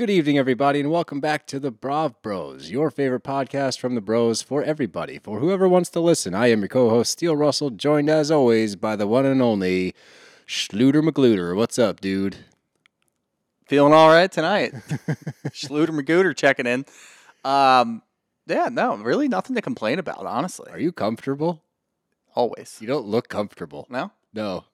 Good evening, everybody, and welcome back to the Brav Bros, your favorite podcast from the Bros for everybody, for whoever wants to listen. I am your co-host Steele Russell, joined as always by the one and only Schluter McGluter. What's up, dude? Feeling all right tonight. Schluter Magooter checking in. Um, yeah, no, really nothing to complain about, honestly. Are you comfortable? Always. You don't look comfortable. No? No.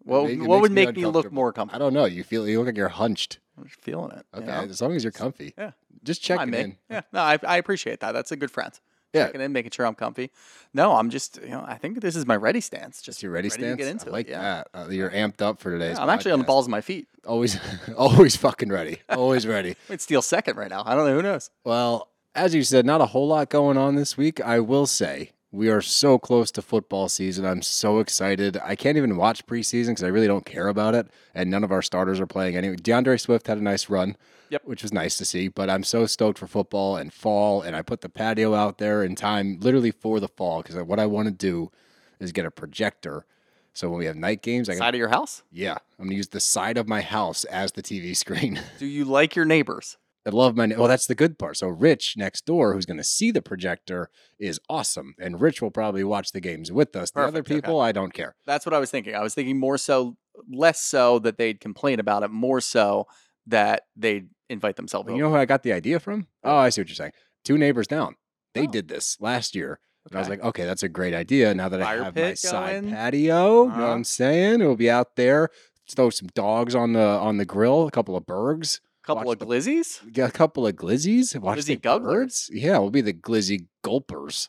What, it what would make me look more comfortable? I don't know. You feel you look like you're hunched. I'm just feeling it. you Okay, know? as long as you're comfy. Yeah. Just checking me. in. Yeah, no, I, I appreciate that. That's a good friend. Yeah. Checking in, making sure I'm comfy. No, I'm just, you know, I think this is my ready stance. Just your ready, to stance. get into I like it. That. Uh, you're amped up for today's. Yeah, I'm actually on the balls of my feet. Always, always fucking ready. Always ready. I'd steal second right now. I don't know. Who knows? Well, as you said, not a whole lot going on this week. I will say we are so close to football season. I'm so excited. I can't even watch preseason because I really don't care about it, and none of our starters are playing anyway. D'Andre Swift had a nice run, Yep. which was nice to see. But I'm so stoked for football and fall, and I put the patio out there in time, literally for the fall, because what I want to do is get a projector. So when we have night games, I can, Side of your house? yeah, I'm gonna use the side of my house as the TV screen. Do you like your neighbors? I love my. Well, that's the good part. So Rich next door, who's going to see the projector, is awesome, and Rich will probably watch the games with us. The other Perfect, okay. people, I don't care. That's what I was thinking. I was thinking more so, less so that they'd complain about it, more so that they'd invite themselves But over. you know who I got the idea from? Oh, I see what you're saying. Two neighbors down. They did this last year. And I was like, okay, that's a great idea. Now that I have my pit side going? patio, you know what Uh-huh. I'm saying? It'll be out there. Throw some dogs on the on the grill, a couple of bergs, couple of the- glizzies? a couple of glizzies, watch Glizzy the gugglers. birds. Yeah, we'll be the glizzy gulpers.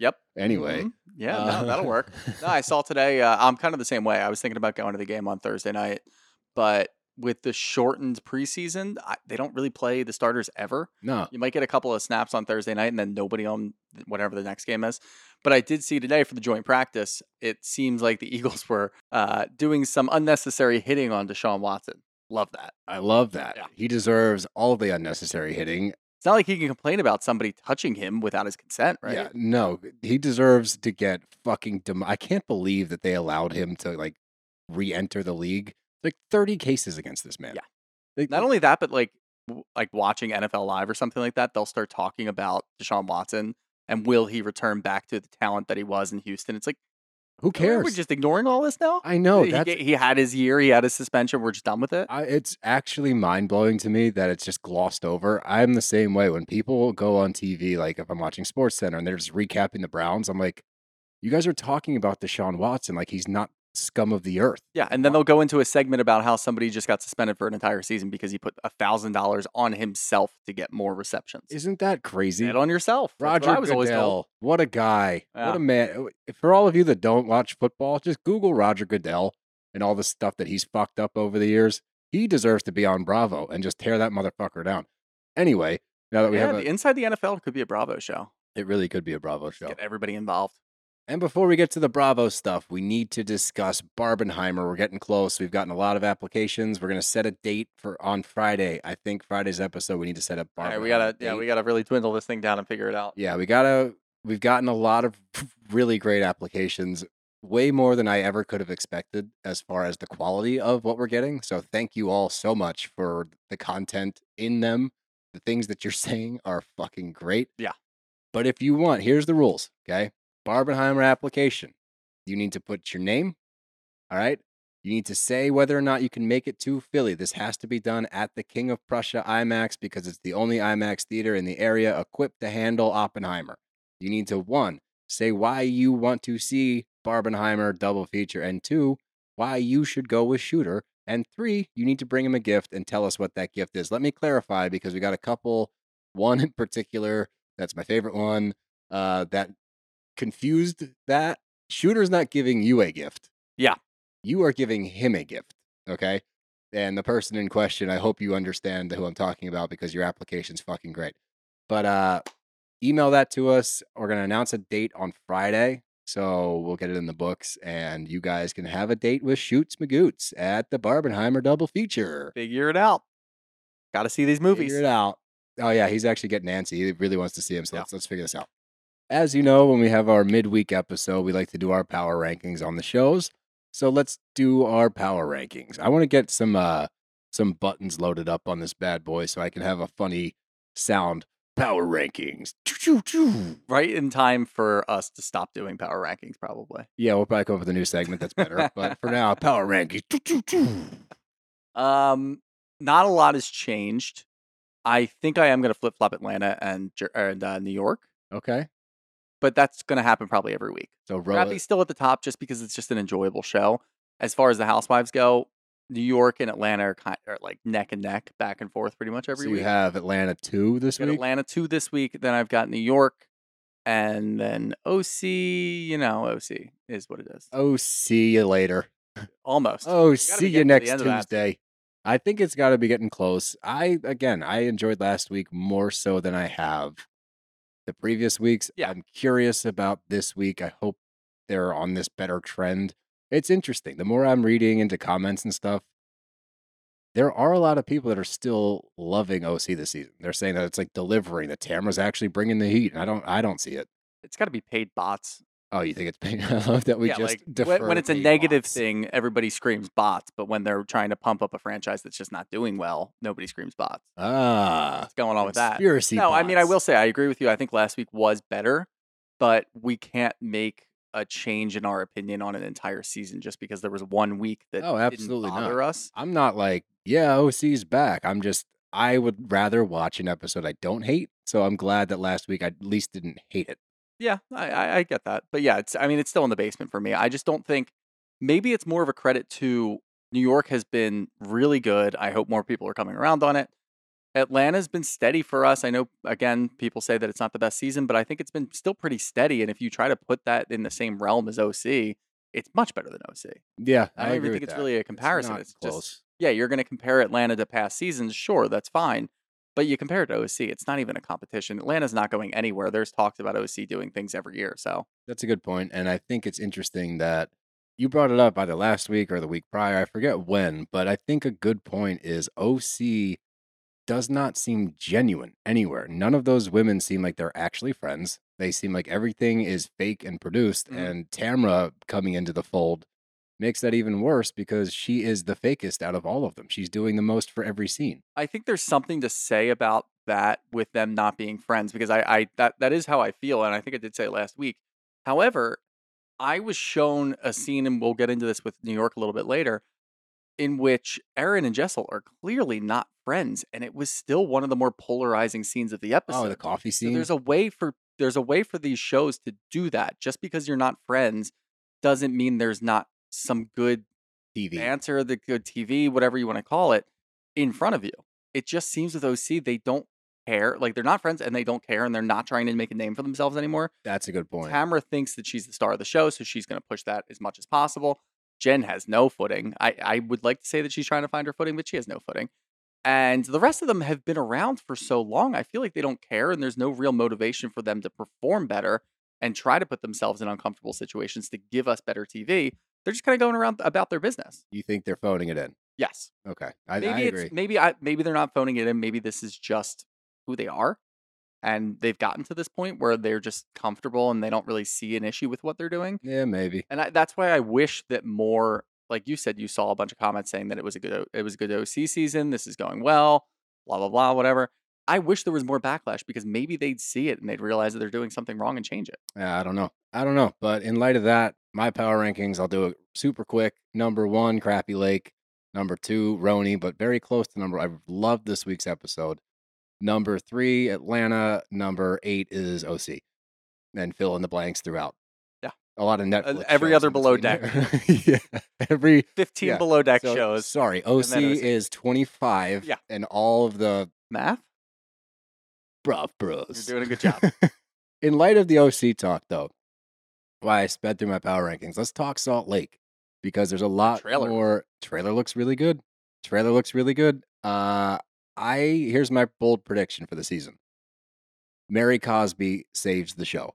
Yep. Anyway, Mhm. Yeah, Uh, no, that'll work. No, I saw today. Uh, I'm kind of the same way. I was thinking about going to the game on Thursday night, but with the shortened preseason, I, they don't really play the starters ever. no, You might get a couple of snaps on Thursday night and then nobody on whatever the next game is. But I did see today for the joint practice, it seems like the Eagles were uh, doing some unnecessary hitting on Deshaun Watson. Love that. I love that. Yeah. He deserves all the unnecessary hitting. It's not like he can complain about somebody touching him without his consent, right? Yeah, no, he deserves to get fucking. Dem- I can't believe that they allowed him to like re-enter the league. Like thirty cases against this man. Yeah. Like, Not only that, but like like watching NFL Live or something like that, they'll start talking about Deshaun Watson and will he return back to the talent that he was in Houston? It's like who cares? We're just ignoring all this now? I know he, that's. he had his year, he had his suspension. We're just done with it. I, it's actually mind blowing to me that it's just glossed over. I'm the same way. When people go on TV, like if I'm watching Sports Center and they're just recapping the Browns, I'm like, you guys are talking about Deshaun Watson like he's not scum of the earth. Yeah, and then they'll go into a segment about how somebody just got suspended for an entire season because he put a thousand dollars on himself to get more receptions. Isn't that crazy? Bet on yourself. That's what Roger I was always told. Goodell, what a guy! What a man! For all of you that don't watch football, just Google Roger Goodell and all the stuff that he's fucked up over the years. He deserves to be on Bravo and just tear that motherfucker down. Anyway, now that we yeah, have the inside the NFL could be a Bravo show. it really could be a Bravo show. Get everybody involved. And before we get to the Bravo stuff, we need to discuss Barbenheimer. We're getting close. We've gotten a lot of applications. We're going to set a date for on Friday. I think Friday's episode. We need to set up. All Barbenheimer. right, we gotta yeah, we gotta really dwindle this thing down and figure it out. Yeah, we gotta. We've gotten a lot of really great applications, way more than I ever could have expected as far as the quality of what we're getting. So thank you all so much for the content in them. The things that you're saying are fucking great. Yeah. But if you want, here's the rules. Okay, Barbenheimer application. You need to put your name. All right. You need to say whether or not you can make it to Philly. This has to be done at the King of Prussia IMAX because it's the only IMAX theater in the area equipped to handle Oppenheimer. You need to one, say why you want to see Barbenheimer double feature, and two, why you should go with Shooter. And three, you need to bring him a gift and tell us what that gift is. Let me clarify because we got a couple, one in particular, that's my favorite one, uh, that confused that. Shooter's not giving you a gift. Yeah. You are giving him a gift. Okay. And the person in question, I hope you understand who I'm talking about because your application's fucking great. But uh email that to us. We're gonna announce a date on Friday. So we'll get it in the books, and you guys can have a date with Shoots Magoots at the Barbenheimer double feature. Figure it out. Got to see these movies. Figure it out. Oh yeah, he's actually getting Nancy. He really wants to see him. So Yeah. let's let's figure this out. As you know, when we have our midweek episode, we like to do our power rankings on the shows. So let's do our power rankings. I want to get some uh some buttons loaded up on this bad boy so I can have a funny sound. Power rankings. Right in time for us to stop doing power rankings, probably. Yeah, we'll probably come up with a new segment that's better. but for now, power rankings. Um, not a lot has changed. I think I am going to flip flop Atlanta and and uh, New York, Okay. But that's going to happen probably every week. So Bradley's still at the top just because it's just an enjoyable show. As far as the Housewives go, New York and Atlanta are kind of like neck and neck, back and forth, pretty much every so week. you have Atlanta two this week. Atlanta two this week. Then I've got New York, and then OC. You know, OC is what it is. Oh, see you later. Almost. Oh, see you next end of that. Tuesday. I think it's got to be getting close. I again, I enjoyed last week more so than I have the previous weeks. Yeah. I'm curious about this week. I hope they're on this better trend. It's interesting. The more I'm reading into comments and stuff, there are a lot of people that are still loving OC this season. They're saying that it's like delivering. That Tamra's actually bringing the heat. And I don't. I don't see it. It's got to be paid bots. Oh, you think it's paying? I love that we yeah, just like when, when it's a negative bots. thing, everybody screams bots. But when they're trying to pump up a franchise that's just not doing well, nobody screams bots. Ah, What's going on with that? conspiracy. No, I mean I will say I agree with you. I think last week was better, but we can't make a change in our opinion on an entire season just because there was one week that Oh, absolutely didn't not. bother us. I'm not like, yeah, OC's back. I'm just, I would rather watch an episode I don't hate. So I'm glad that last week I at least didn't hate it. Yeah, I, I, I get that. But yeah, it's I mean it's still in the basement for me. I just don't think maybe it's more of a credit to New York has been really good. I hope more people are coming around on it. Atlanta's been steady for us. I know again people say that it's not the best season, but I think it's been still pretty steady. And if you try to put that in the same realm as OC, it's much better than OC. Yeah, I I, don't agree even think it's that. really a comparison. It's, close. just yeah, you're going to compare Atlanta to past seasons. Sure, that's fine. But you compare it to OC, it's not even a competition. Atlanta's not going anywhere. There's talks about OC doing things every year. So That's a good point. and I think it's interesting that you brought it up either last week or the week prior. I forget when, but I think a good point is OC does not seem genuine anywhere. None of those women seem like they're actually friends. They seem like everything is fake and produced. Mhm. And Tamra coming into the fold makes that even worse because she is the fakest out of all of them. She's doing the most for every scene. I think there's something to say about that with them not being friends because I, I that that is how I feel, and I think I did say it last week. However, I was shown a scene, and we'll get into this with New York a little bit later, in which Erin and Jessel are clearly not friends, and it was still one of the more polarizing scenes of the episode. Oh, the coffee scene. So there's a way for there's a way for these shows to do that. Just because you're not friends doesn't mean there's not some good TV. answer, the good TV, whatever you want to call it, in front of you. It just seems with OC they don't care. Like they're not friends and they don't care and they're not trying to make a name for themselves anymore. That's a good point. Tamra thinks that she's the star of the show, so she's going to push that as much as possible. Jen has no footing. I, I would like to say that she's trying to find her footing, but she has no footing. And the rest of them have been around for so long. I feel like they don't care, and there's no real motivation for them to perform better and try to put themselves in uncomfortable situations to give us better TV. They're just kind of going around about their business. you think they're phoning it in? Yes. Okay, I, Maybe I agree. maybe I maybe they're not phoning it in. Maybe this is just who they are. And they've gotten to this point where they're just comfortable and they don't really see an issue with what they're doing. Yeah, maybe. And I, that's why I wish that more, like you said, you saw a bunch of comments saying that it was a good, it was a good OC season. This is going well, blah blah blah, whatever. I wish there was more backlash because maybe they'd see it and they'd realize that they're doing something wrong and change it. Yeah, I don't know. I don't know. But in light of that, my power rankings, I'll do it super quick. Number one, Crappie Lake. Number two, RHONY, but very close to number. I loved this week's episode. Number three, Atlanta. Number eight is OC. And fill in the blanks throughout. Yeah. A lot of Netflix. every shows other below deck. yeah. Every 15 Yeah, below deck so- shows. Sorry, OC, OC. is 25. Yeah. And all of the Math? bruv bros. You're doing a good job. In light of the OC talk, though, why I sped through my power rankings, let's talk Salt Lake because there's a lot Trailer. more. Trailer looks really good. Trailer looks really good. Uh, I here's my bold prediction for the season. Mary Cosby saves the show.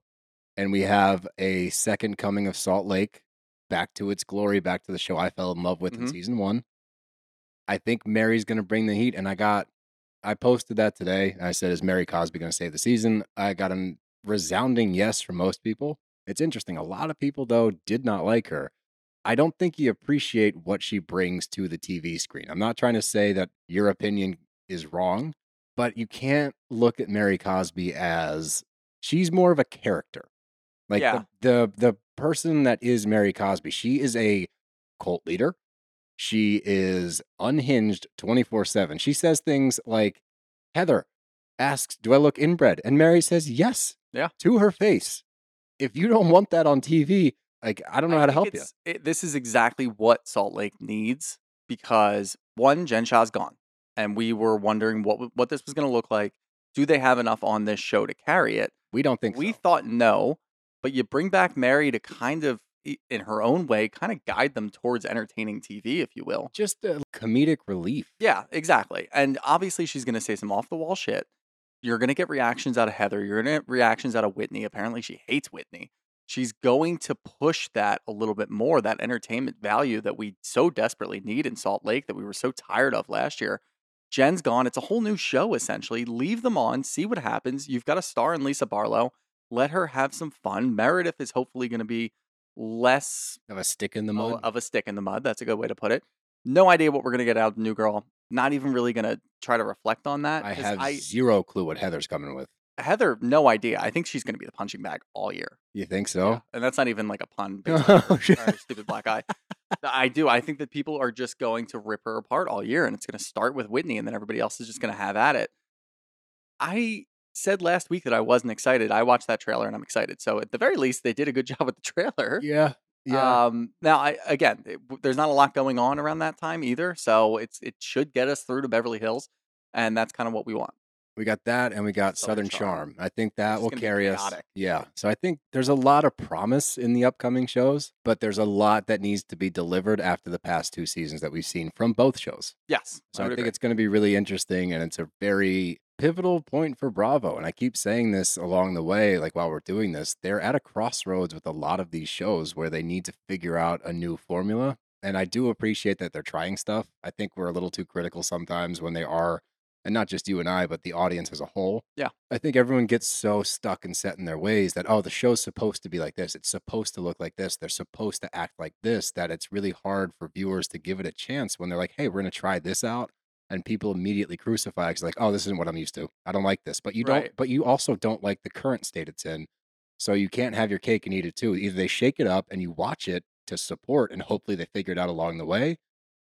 and we have a second coming of Salt Lake back to its glory, back to the show I fell in love with in Mhm. season one. I think Mary's going to bring the heat, and I got, I posted that today. I said, "Is Mary Cosby going to save the season?" I got a resounding yes from most people. It's interesting. A lot of people though did not like her. I don't think you appreciate what she brings to the TV screen. I'm not trying to say that your opinion is wrong, but you can't look at Mary Cosby as she's more of a character. Like Yeah. the, the the person that is Mary Cosby, she is a cult leader. She is unhinged 24/7. She says things like Heather asks, "Do I look inbred?" and Mary says, "Yes." Yeah. To her face. If you don't want that on TV, like I don't know how to help you. It, this is exactly what Salt Lake needs because one, Jen Shah's gone, and we were wondering what what this was going to look like. Do they have enough on this show to carry it? We don't think we so. thought no, but you bring back Mary to kind of, in her own way, kind of guide them towards entertaining TV, if you will. just a comedic relief. Yeah, exactly. And obviously, she's going to say some off the wall shit. You're going to get reactions out of Heather. You're going to get reactions out of Whitney. Apparently, she hates Whitney. She's going to push that a little bit more, that entertainment value that we so desperately need in Salt Lake that we were so tired of last year. Jen's gone. It's a whole new show, essentially. Leave them on, see what happens. You've got a star in Lisa Barlow. Let her have some fun. Meredith is hopefully going to be less of a stick in the mud. of a stick in the mud. That's a good way to put it. No idea what we're gonna get out of the new girl. Not even really gonna try to reflect on that. I have zero clue what Heather's coming with. Heather, no idea. I think she's gonna be the punching bag all year. You think Yeah, so? and that's not even like a pun. Oh, her, shit. her stupid black eye. I do. I think that people are just going to rip her apart all year, and it's going to start with Whitney, and then everybody else is just going to have at it. I said last week that I wasn't excited. I watched that trailer, and I'm excited. So at the very least, they did a good job with the trailer. Yeah. Yeah. Um, now, I again, it, there's not a lot going on around that time either, so it's it should get us through to Beverly Hills, and that's kind of what we want. we got that and we got Southern Southern, Charm. Charm. I think that will carry us. Yeah. So I think there's a lot of promise in the upcoming shows, but there's a lot that needs to be delivered after the past two seasons that we've seen from both shows. Yes, So I, would think agree. it's going to be really interesting and it's a very pivotal point for Bravo. And I keep saying this along the way, like while we're doing this, they're at a crossroads with a lot of these shows where they need to figure out a new formula. And I do appreciate that they're trying stuff. I think we're a little too critical sometimes when they are, and not just you and I, but the audience as a whole. Yeah. I think everyone gets so stuck and set in their ways that, oh, the show's supposed to be like this. It's supposed to look like this. They're supposed to act like this, that it's really hard for viewers to give it a chance when they're like, hey, we're going to try this out. And people immediately crucify because like, oh, this isn't what I'm used to. I don't like this. But you don't, but you also don't like the current state it's in. So you can't have your cake and eat it too. Either they shake it up and you watch it to support and hopefully they figure it out along the way,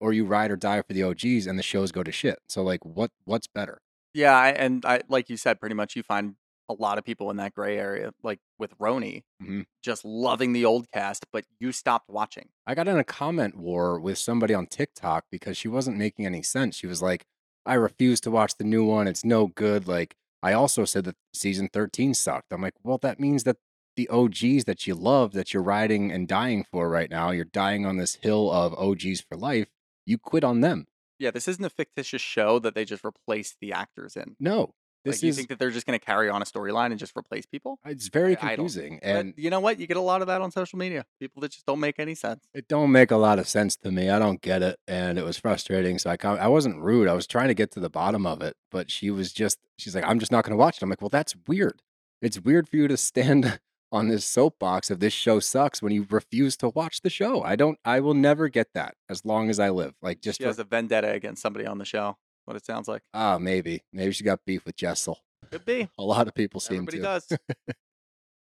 or you ride or die for the OGs and the shows go to shit. So like what what's better? Yeah, I, and I like you said, pretty much you find a lot of people in that gray area, like with RHONY, Mhm. just loving the old cast, but you stopped watching. I got in a comment war with somebody on TikTok because she wasn't making any sense. She was like, I refuse to watch the new one. It's no good. Like, I also said that season 13 sucked. I'm like, well, that means that the OGs that you love, that you're riding and dying for right now, you're dying on this hill of OGs for life. You quit on them. Yeah, this isn't a fictitious show that they just replaced the actors in. No, this like, you think that they're just going to carry on a storyline and just replace people? it's very I- I confusing. But And you know what? You get a lot of that on social media. People that just don't make any sense. it don't make a lot of sense to me. I don't get it, and it was frustrating. So I com- I wasn't rude. I was trying to get to the bottom of it, but she was just she's like, I'm just not going to watch it. I'm like, well, that's weird. It's weird for you to stand on this soapbox of this show sucks when you refuse to watch the show. I don't. I will never get that as long as I live. Like just She for, has a vendetta against somebody on the show. What it sounds like. ah maybe maybe she got beef with Jessel. Could be. A lot of people seem to. Everybody to. does.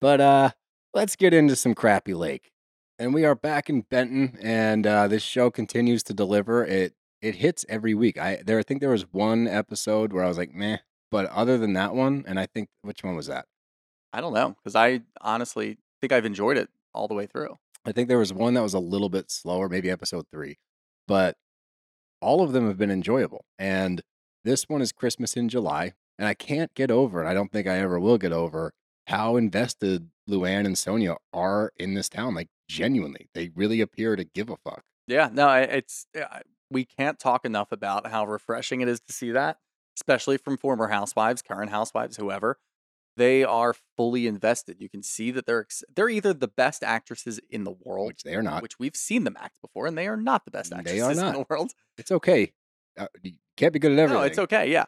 But uh let's get into some Crappie Lake. And we are back in Benton and uh this show continues to deliver. It it hits every week. I there I think there was one episode where I was like, meh. But other than that one, and I think which one was that? I don't know because I honestly think I've enjoyed it all the way through. I think there was one that was a little bit slower, maybe episode three. But all of them have been enjoyable. And this one is Christmas in July. And I can't get over, and I don't think I ever will get over, how invested Luann and Sonja are in this town. Like, genuinely, they really appear to give a fuck. Yeah, no, it's eh, we can't talk enough about how refreshing it is to see that, especially from former housewives, current housewives, whoever. They are fully invested. You can see that they're ex- they're either the best actresses in the world, which they are not. which we've seen them act before, and they are not the best They are actresses in the world. It's okay. Uh, you can't be good at everything. No, it's okay, yeah.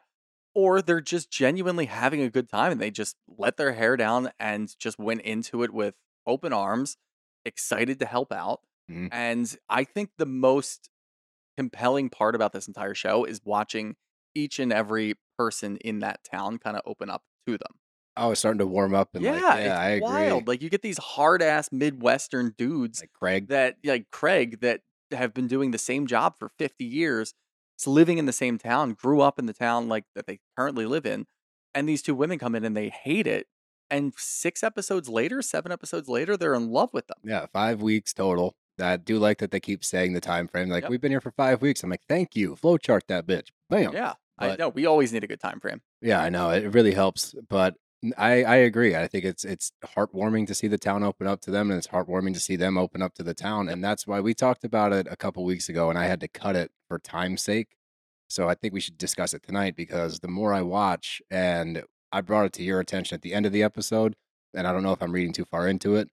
Or they're just genuinely having a good time and they just let their hair down and just went into it with open arms, excited to help out. Mhm. And I think the most compelling part about this entire show is watching each and every person in that town kind of open up to them. Oh, it's starting to warm up and yeah, like, yeah, I agree. wild. Like you get these hard ass Midwestern dudes Like Craig. that like Craig that have been doing the same job for 50 years, living in the same town, grew up in the town like that they currently live in, and these two women come in and they hate it. And six episodes later, seven episodes later, they're in love with them. Yeah, five weeks total. I do like that they keep saying the time frame. Like Yep. we've been here for five weeks. I'm like, thank you. Flowchart that bitch. Bam. Yeah, I know. We always need a good time frame. Yeah, I know. It really helps. But I, I agree. I think it's it's heartwarming to see the town open up to them and it's heartwarming to see them open up to the town. And that's why we talked about it a couple weeks ago and I had to cut it for time's sake. So I think we should discuss it tonight because the more I watch and I brought it to your attention at the end of the episode, and I don't know if I'm reading too far into it,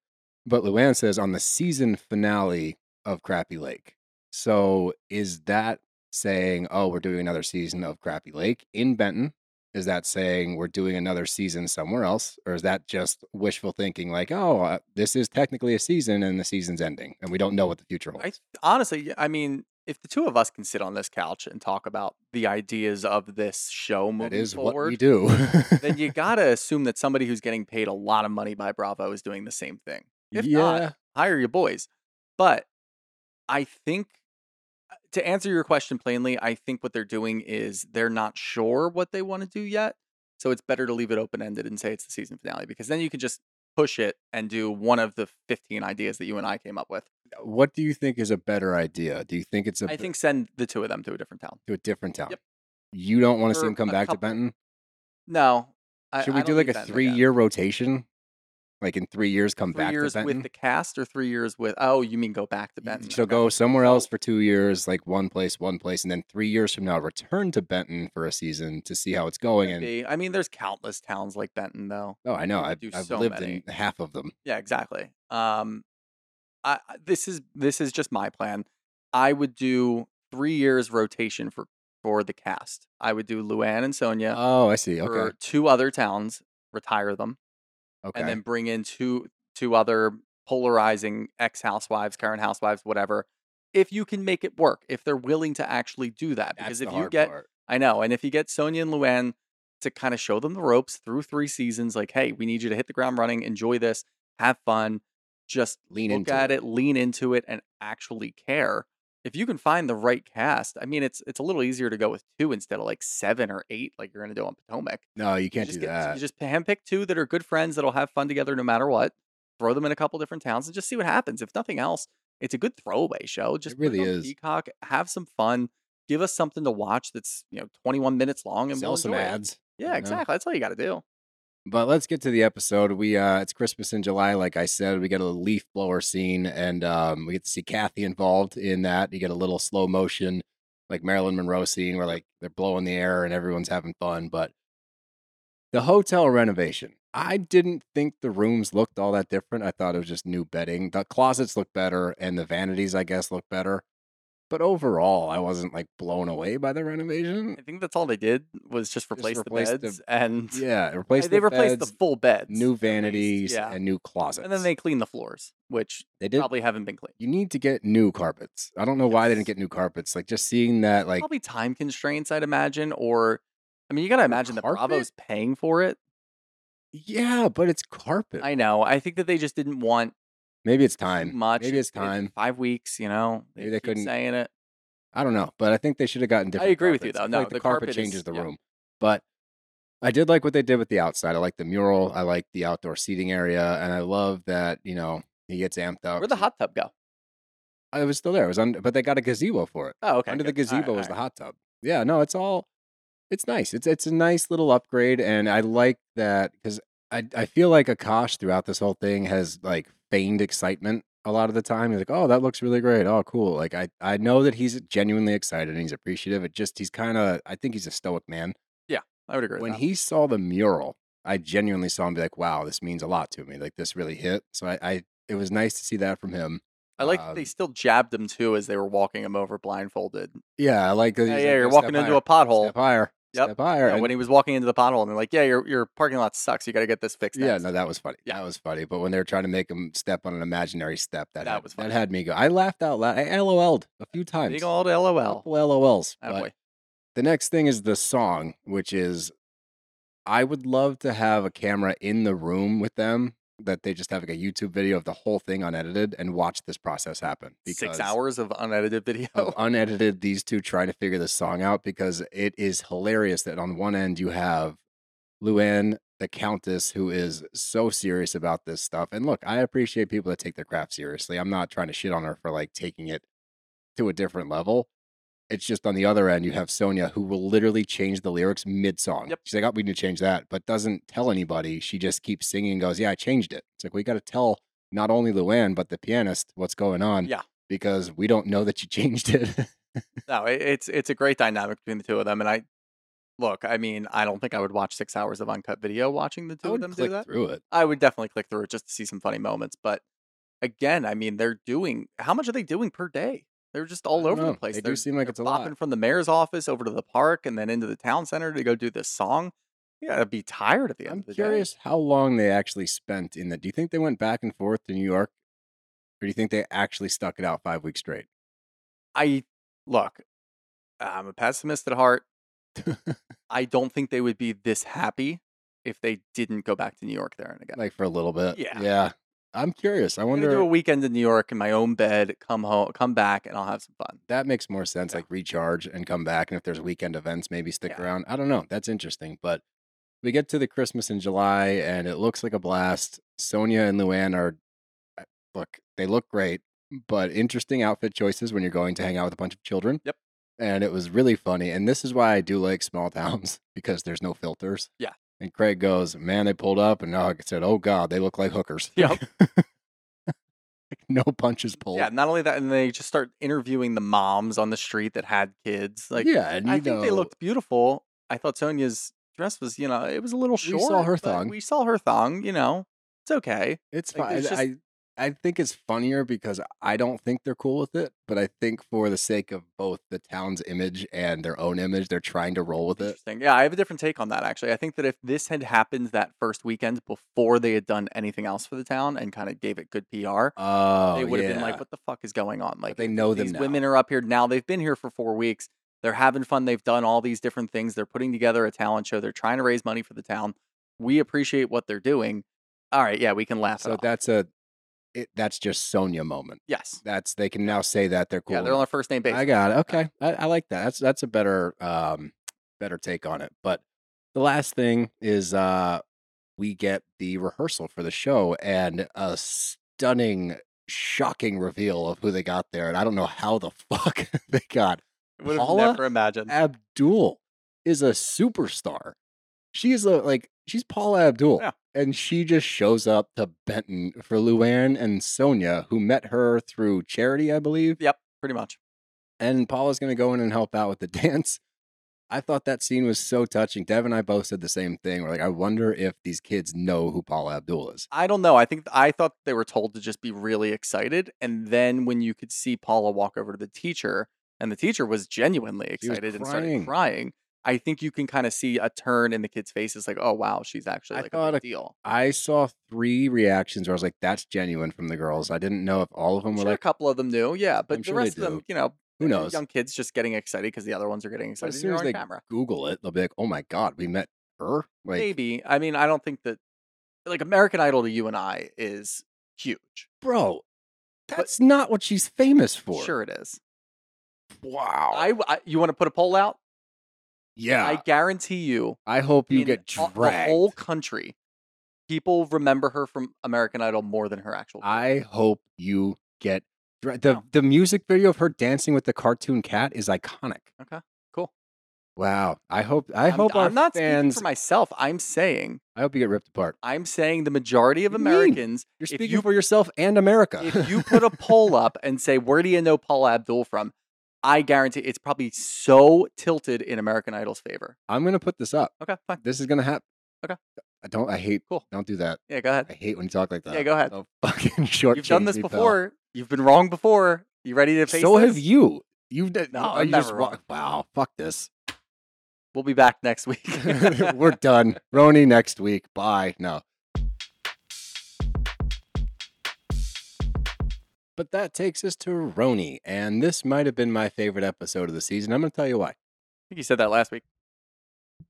but Luann says on the season finale of Crappie Lake. So is that saying, oh, we're doing another season of Crappie Lake in Benton? Is that saying we're doing another season somewhere else? Or is that just wishful thinking, like, oh, uh, this is technically a season and the season's ending and we don't know what the future holds? I honestly, I mean, if the two of us can sit on this couch and talk about the ideas of this show moving that is forward, what we do. then you gotta assume that somebody who's getting paid a lot of money by Bravo is doing the same thing. If yeah. not, hire your boys. But I think to answer your question plainly, I think what they're doing is they're not sure what they want to do yet. So it's better to leave it open ended and say it's the season finale because then you can just push it and do one of the 15 ideas that you and I came up with. what do you think is a better idea? Do you think it's a I think send the two of them to a different town. to a different town? Yep. You don't want to see them come back couple- to Benton? No. I, Should we do like a three year rotation? Like in three years, come Three back years to Benton? with the cast or three years with, oh, you mean go back to Benton? So Okay. go somewhere else for two years, like one place, one place, and then three years from now, return to Benton for a season to see how it's going. Could And. I mean, there's countless towns like Benton, though. oh, I know, I've, do I've so lived many. in half of them. Yeah, exactly. Um, I this is this is just my plan. I would do three years rotation for for the cast. I would do Luann and Sonja Oh, I see. for Okay, two other towns, retire them, okay. and then bring in two two other polarizing ex housewives, current housewives, whatever. If you can make it work, if they're willing to actually do that, because if you get part. I know. And if you get Sonja and Luann to kind of show them the ropes through three seasons, like, hey, we need you to hit the ground running, enjoy this, have fun, just Lean look into at it. it. lean into it, and actually care. If you can find the right cast, I mean, it's it's a little easier to go with two instead of like seven or eight, like you're going to do on Potomac. no, you You can't just do get, that. You just handpick two that are good friends that'll have fun together no matter what. Throw them in a couple different towns and just see what happens. If nothing else, it's a good throwaway show. Just put really is. Peacock, have some fun, give us something to watch that's you know 21 minutes long, and Sell we'll some enjoy it. ads. Yeah, you know? exactly. That's all you got to do. But let's get to the episode. We uh it's Christmas in July, like I said. We get a leaf blower scene and um we get to see Kathy involved in that. You get a little slow motion, like Marilyn Monroe scene where like they're blowing the air and everyone's having fun. But the hotel renovation. I didn't think the rooms looked all that different. I thought it was just new bedding. The closets look better and the vanities, I guess, look better. But overall, I wasn't like blown away by the renovation. I think that's all they did was just replace, replace the- the beds and Yeah, replace they the replaced beds, the full beds, new vanities, yeah, and new closets. and then they clean the floors, which they did probably haven't been cleaned. you need to get new carpets. I don't know why they didn't get new carpets. Like just seeing that, like probably time constraints, I'd imagine, or I mean, you got to imagine that? Bravo's paying for it. yeah, but it's carpet. I know. I think that they just didn't want Maybe it's time. much. Maybe it's It- time. Five weeks, you know. Maybe they couldn't- saying it. I don't know, but I think they should have gotten different. I agree with you, though. No, like the, the carpet, carpet is- changes the yeah. room. But I did like what they did with the outside. I like the mural. I like the outdoor seating area, and I love that you know he gets amped up. Where'd the hot tub go? I was still there. It was under, but they got a gazebo for it. Oh, okay. under the good. Right, gazebo all was the right. hot tub. Yeah, no, it's all it's nice. It's it's a nice little upgrade, and I like that because I I feel like Akash throughout this whole thing has like feigned excitement a lot of the time. He's like, "Oh, that looks really great. Oh, cool." Like I I know that he's genuinely excited and he's appreciative. It just he's kind of I think he's a stoic man. Yeah, I would agree. When with that. he saw the mural I genuinely saw him be like, "Wow, this means a lot to me. Like this really hit." So I, I it was nice to see that from him. I like that they Um, still jabbed him too as they were walking him over blindfolded. Yeah, I like. that Yeah, yeah, like, you're walking into higher, a pothole. Step higher. Yep. Step higher. Yeah, and- when he was walking into the pothole, and they're like, "Yeah, your your parking lot sucks. You got to get this fixed." Yeah, next." no, that was funny. Yeah. That was funny. But when they were trying to make him step on an imaginary step, that, That had, was that had me go. I laughed out loud. I LOL'd a few times. big old LOL. Couple LOLs. Attaboy. The next thing is the song, which is I would love to have a camera in the room with them that they just have like a YouTube video of the whole thing unedited and watch this process happen. Six hours of unedited video. of unedited these two trying to figure this song out because it is hilarious that on one end you have Luann, the Countess, who is so serious about this stuff. And look, I appreciate people that take their craft seriously. I'm not trying to shit on her for like taking it to a different level. It's just on the other end, you have Sonja who will literally change the lyrics mid song. Yep. She's like, oh, we need to change that, but doesn't tell anybody. She just keeps singing and goes, yeah, I changed it. It's like, we got to tell not only Luann, but the pianist what's going on Yeah. because we don't know that you changed it. No, it's it's a great dynamic between the two of them, and I look. I mean, I don't think I would watch six hours of uncut video watching the two of them do that. through it. I would definitely click through it just to see some funny moments. But again, I mean, they're doing how much are they doing per day? They're just all over know. the place. They do They're- seem like it's a lot. from the mayor's office over to the park and then into the town center to go do this song. You gotta be tired at the end I'm of the curious how long they actually spent in the. Do you think they went back and forth to New York, or do you think they actually stuck it out five weeks straight? I look. I'm a pessimist at heart. I don't think they would be this happy if they didn't go back to New York there and again. like for a little bit. Yeah. yeah. I'm curious. I I'm gonna wonder. do a weekend in New York in my own bed. Come home, come back, and I'll have some fun. that makes more sense. Yeah. Like recharge and come back, and if there's weekend events, maybe stick Yeah. around. I don't know. That's interesting. But we get to the Christmas in July, and it looks like a blast. Sonja and Luann are uh, look. They look great, but interesting outfit choices when you're going to hang out with a bunch of children. Yep. And it was really funny. And this is why I do like small towns because there's no filters. Yeah. And Craig goes, "Man, they pulled up," and I said, "Oh God, they look like hookers." Yep. no punches pulled. Yeah, not only that, and they just start interviewing the moms on the street that had kids. Like, yeah, and I you think they looked beautiful. I thought Sonja's dress was, you know, it was a little short. We saw her thong. We saw her thong. You know, it's okay. It's Like, fine. there's just- I I think it's funnier because I don't think they're cool with it, but I think for the sake of both the town's image and their own image, they're trying to roll with it. Interesting. Yeah, I have a different take on that. Actually, I think that if this had happened that first weekend before they had done anything else for the town and kind of gave it good PR, Oh, they would have been like, "What the fuck is going on?" Like they know these now. women are up here now. They've been here for four weeks. They're having fun. They've done all these different things. They're putting together a talent show. They're trying to raise money for the town. We appreciate what they're doing. All right, yeah, we can laugh. So that's a it, that's just Sonja moment. yes, That's they can now say that they're cool. yeah, they're on a first name basis. I got it. Okay, I, I like that. That's that's a better um better take on it. But the last thing is uh we get the rehearsal for the show and a stunning, shocking reveal of who they got there, and I don't know how the fuck they got Would have never imagined. Abdul is a superstar. She is a like she's Paula Abdul. Yeah. And she just shows up to Benton for Luann and Sonja, who met her through charity, I believe. Yep, pretty much. And Paula's gonna go in and help out with the dance. I thought that scene was so touching. Dev and I both said the same thing. We're like, I wonder if these kids know who Paula Abdul is. I don't know. I think I thought they were told to just be really excited, and then when you could see Paula walk over to the teacher, and the teacher was genuinely She was excited and started crying. I think you can kind of see a turn in the kid's faces, like, "Oh wow, she's actually like a big deal." I saw three reactions where I was like, that's genuine from the girls. I didn't know if all of them I'm were sure a couple of them knew, yeah, but I'm the sure rest of them, do. you know, who knows? young kids just getting excited because the other ones are getting But excited. as soon as they camera. Google it, they'll be like, oh my God, we met her? Like, Maybe. I mean, I don't think that like American Idol to you and I is huge. bro, that's not what she's famous for. Sure, it is. Wow. I, I you want to put a poll out? Yeah. I guarantee you, I hope you get dragged. the whole country, people remember her from American Idol more than her actual. I hope you get dra- the the music video of her dancing with the cartoon cat is iconic. Okay, cool. Wow. I hope I I'm- hope our I'm not speaking fans. for myself. I'm saying I hope you get ripped apart. I'm saying the majority of What do you mean? Americans. You're if speaking you for yourself and America. if you put a poll up and say where do you know Paula Abdul from, I guarantee it's probably so tilted in American Idol's favor. I'm gonna put this up. Okay, fine. This is gonna happen. Okay. I don't. I hate. Cool. Don't do that. Yeah, go ahead. I hate when you talk like that. Yeah, go ahead. So fucking short. You've done this before. You've been wrong before. You ready to face So this? have you. You've done. No, I'm you just never wa- wrong. Wow. Fuck this. We'll be back next week. We're done. RHONY next week. Bye. No. But that takes us to RHONY, and this might have been my favorite episode of the season. I'm going to tell you why. I think you said that last week.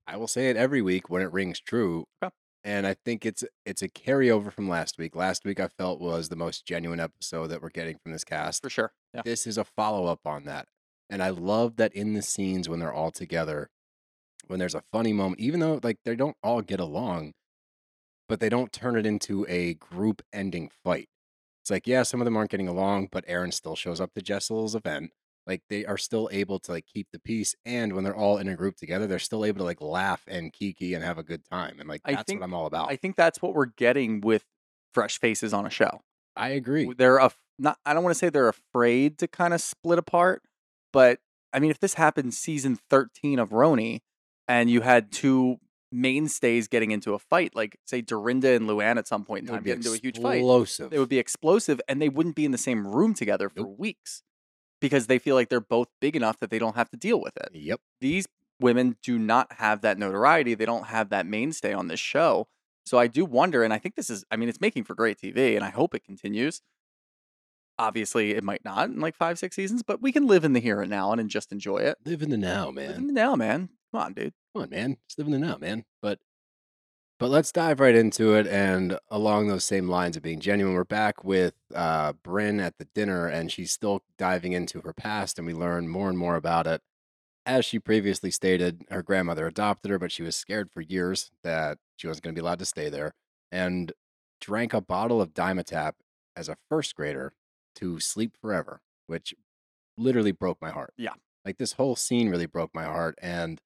I will say it every week when it rings true. Okay. And I think it's it's a carryover from last week. Last week I felt was the most genuine episode that we're getting from this cast. For sure. Yeah. This is a follow up on that. And I love that in the scenes when they're all together, when there's a funny moment, even though like they don't all get along, but they don't turn it into a group ending fight. It's like, yeah, some of them aren't getting along, but Erin still shows up to Jessel's event. Like they are still able to like keep the peace. And when they're all in a group together, they're still able to like laugh and kiki and have a good time. And like I that's think- what I'm all about. I think that's what we're getting with fresh faces on a show. I agree. They're af- not. I don't want to say they're afraid to kind of split apart, but I mean, if this happened season thirteen of RHONY, and you had mm-hmm. two mainstays getting into a fight, like say Dorinda and Luann at some point in time get into a huge fight, explosive. they would be explosive, and they wouldn't be in the same room together for Nope. weeks because they feel like they're both big enough that they don't have to deal with it. Yep. These women do not have that notoriety. They don't have that mainstay on this show. So I do wonder, and I think this is, I mean, it's making for great TV, and I hope it continues. Obviously, it might not in like five, six seasons, but we can live in the here and now and, just enjoy it. Live in the now, Live man. in the now, man. Come on, dude. Come on, man. Just living in the now, man. But but let's dive right into it. And along those same lines of being genuine, we're back with uh Brynn at the dinner, and she's still diving into her past, and we learn more and more about it. As she previously stated, her grandmother adopted her, but she was scared for years that she wasn't going to be allowed to stay there, and drank a bottle of Dimetapp as a first grader to sleep forever, which literally broke my heart. Yeah. Like this whole scene really broke my heart. And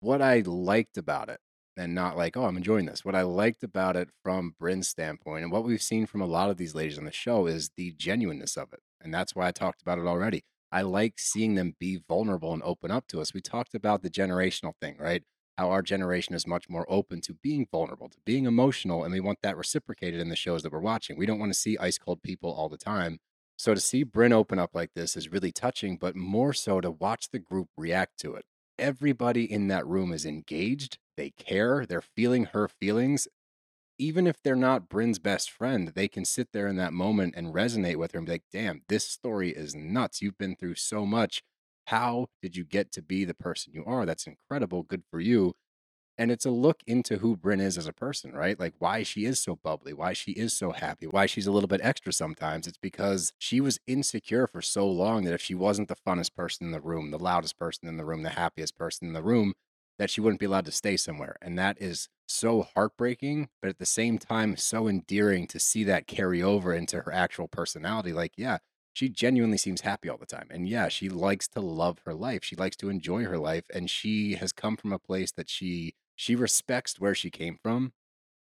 what I liked about it, and not like, oh, I'm enjoying this. What I liked about it from Brynn's standpoint, and what we've seen from a lot of these ladies on the show, is the genuineness of it. And that's why I talked about it already. I like seeing them be vulnerable and open up to us. We talked about the generational thing, right? How our generation is much more open to being vulnerable, to being emotional, and we want that reciprocated in the shows that we're watching. We don't want to see ice cold people all the time. So to see Brynn open up like this is really touching, but more so to watch the group react to it. Everybody in that room is engaged. They care. They're feeling her feelings. Even if they're not Brynn's best friend, they can sit there in that moment and resonate with her and be like, damn, this story is nuts. You've been through so much. How did you get to be the person you are? That's incredible. Good for you. And it's a look into who Brynn is as a person, right? Like why she is so bubbly, why she is so happy, why she's a little bit extra sometimes. It's because she was insecure for so long that if she wasn't the funnest person in the room, the loudest person in the room, the happiest person in the room, that she wouldn't be allowed to stay somewhere. And that is so heartbreaking, but at the same time, so endearing to see that carry over into her actual personality. Like, yeah, she genuinely seems happy all the time. And yeah, she likes to love her life. She likes to enjoy her life. And she has come from a place that she she respects where she came from.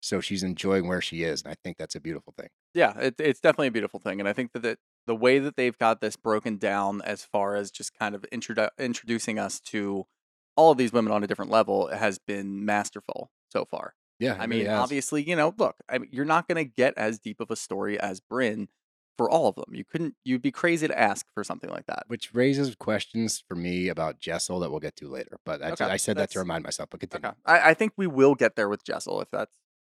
So she's enjoying where she is. And I think that's a beautiful thing. Yeah, it, it's definitely a beautiful thing, and I think that the, the way that they've got this broken down, as far as just kind of introdu- introducing us to all of these women on a different level, has been masterful so far. Yeah. I mean, really obviously, you know, look, I mean, you're not going to get as deep of a story as Brynn for all of them. You couldn't. You'd be crazy to ask for something like that. which raises questions for me about Jessel that we'll get to later. But I, Okay, I said that to remind myself. But continue. Okay, I, I think we will get there with Jessel if that's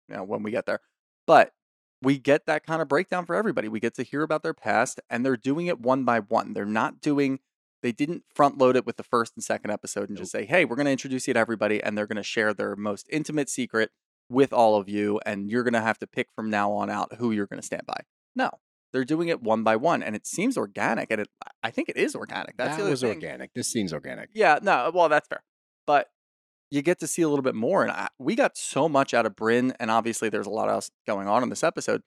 you know when we get there, but we get that kind of breakdown for everybody. We get to hear about their past, and they're doing it one by one. They're not doing. They didn't front load it with the first and second episode and just say, "Hey, we're going to introduce you to everybody," and they're going to share their most intimate secret with all of you, and you're going to have to pick from now on out who you're going to stand by. No, they're doing it one by one, and it seems organic, and it, I think it is organic. That's that the other was thing. organic. This seems organic. Yeah, no, well, that's fair. But you get to see a little bit more. And I, we got so much out of Brynn. And obviously, there's a lot else going on in this episode.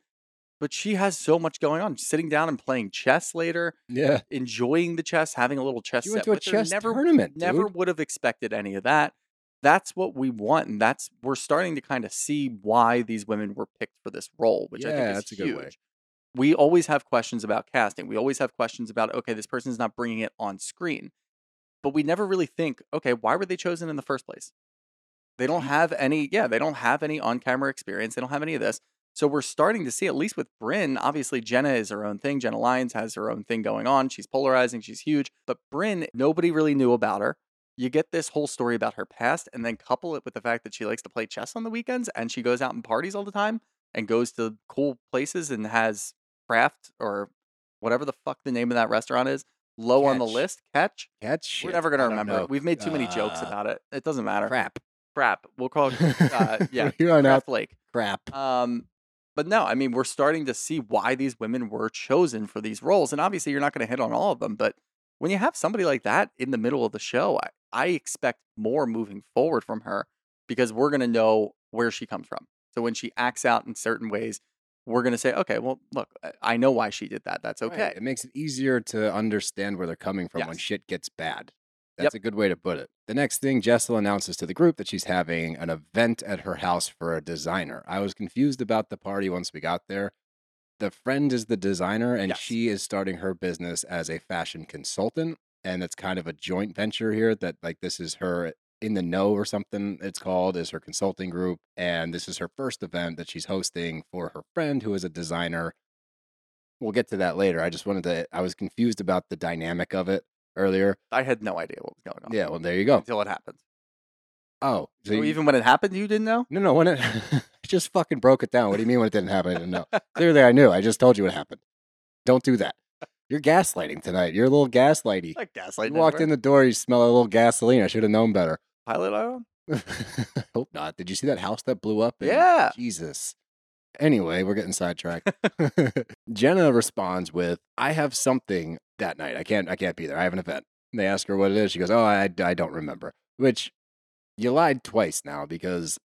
But she has so much going on. Sitting down and playing chess later, Yeah. enjoying the chess, having a little chess You set went to a chess Never, tournament, never dude. would have expected any of that. That's what we want. And that's, we're starting to kind of see why these women were picked for this role, which I think is that's a huge good way. We always have questions about casting. We always have questions about, okay, this person's not bringing it on screen. But we never really think, okay, why were they chosen in the first place? They don't mm-hmm. have any, yeah, they don't have any on camera experience. They don't have any of this. So we're starting to see, at least with Brynn, obviously Jenna is her own thing. Jenna Lyons has her own thing going on. She's polarizing, she's huge. But Brynn, nobody really knew about her. You get this whole story about her past and then couple it with the fact that she likes to play chess on the weekends and she goes out and parties all the time and goes to cool places and has craft or whatever the fuck the name of that restaurant is low on the list. Catch? Catch. We're never going to remember know. it. We've made too many jokes Uh, about it. It doesn't matter. Crap. Crap. We'll call it, uh, yeah, Here on out. Lake. Crap. Um, but no, I mean, we're starting to see why these women were chosen for these roles. And obviously, you're not going to hit on all of them. But when you have somebody like that in the middle of the show, I, I expect more moving forward from her because we're going to know where she comes from. So when she acts out in certain ways, we're going to say, okay, well, look, I- know why she did that. That's Right. okay. It makes it easier to understand where they're coming from when shit gets bad. Yep. That's a good way to put it. The next thing, Jessel announces to the group that she's having an event at her house for a designer. I was confused about the party once we got there. The friend is the designer, and Yes. she is starting her business as a fashion consultant. And it's kind of a joint venture here that, like, this is her in the know or something, it's called, is her consulting group. And this is her first event that she's hosting for her friend who is a designer we'll get to that later. I just wanted to. I was confused about the dynamic of it earlier. I had no idea what was going on. Yeah, well, there you go. Until it happened. Oh, so So you- even when it happened, you didn't know? no, no, when it I just fucking broke it down. What do you mean when it didn't happen? I didn't know. Clearly, I knew. I just told you what happened. Don't do that. You're gaslighting tonight. You're a little gaslighty. Like gaslight. You walked in the door. You smell a little gasoline. I should have known better. Pilot oil. Hope not. Did you see that house that blew up? Yeah. Jesus. Anyway, we're getting sidetracked. Jenna responds with, "I have something that night. I can't. I can't be there. I have an event." And they ask her what it is. She goes, "Oh, I, I don't remember." Which you lied twice now because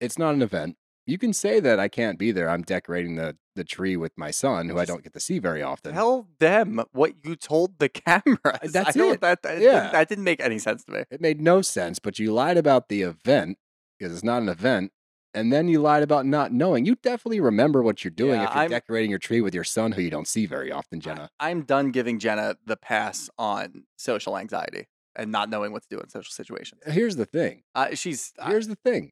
it's not an event. You can say that I can't be there. I'm decorating the the tree with my son, who I don't get to see very often. Tell them what you told the cameras. That's I it. That, that, Yeah. didn't, that didn't make any sense to me. It made no sense, but you lied about the event because it's not an event. And then you lied about not knowing. You definitely remember what you're doing Yeah, if you're I'm- decorating your tree with your son, who you don't see very often, Jenna. I, am done giving Jenna the pass on social anxiety and not knowing what to do in social situations. Here's the thing. Uh, she's uh, Here's the thing.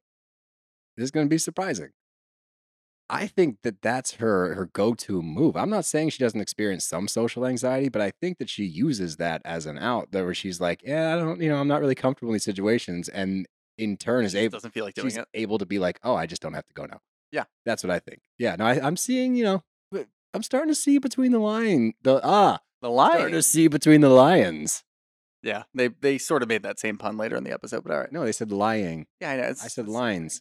This is going to be surprising. I think that that's her her go-to move. I'm not saying she doesn't experience some social anxiety, but I think that she uses that as an out, that where she's like, "Yeah, I don't, you know, I'm not really comfortable in these situations," and in turn is able doesn't feel like doing she's it. able to be like, "Oh, I just don't have to go now." Yeah. that's what I think. Yeah, no, I, I'm seeing, you know, I'm starting to see between the line, the ah, The starting to see between the lions. Yeah, they they sort of made that same pun later in the episode, but all right. No, they said lying. Yeah, I know. It's, I said lines.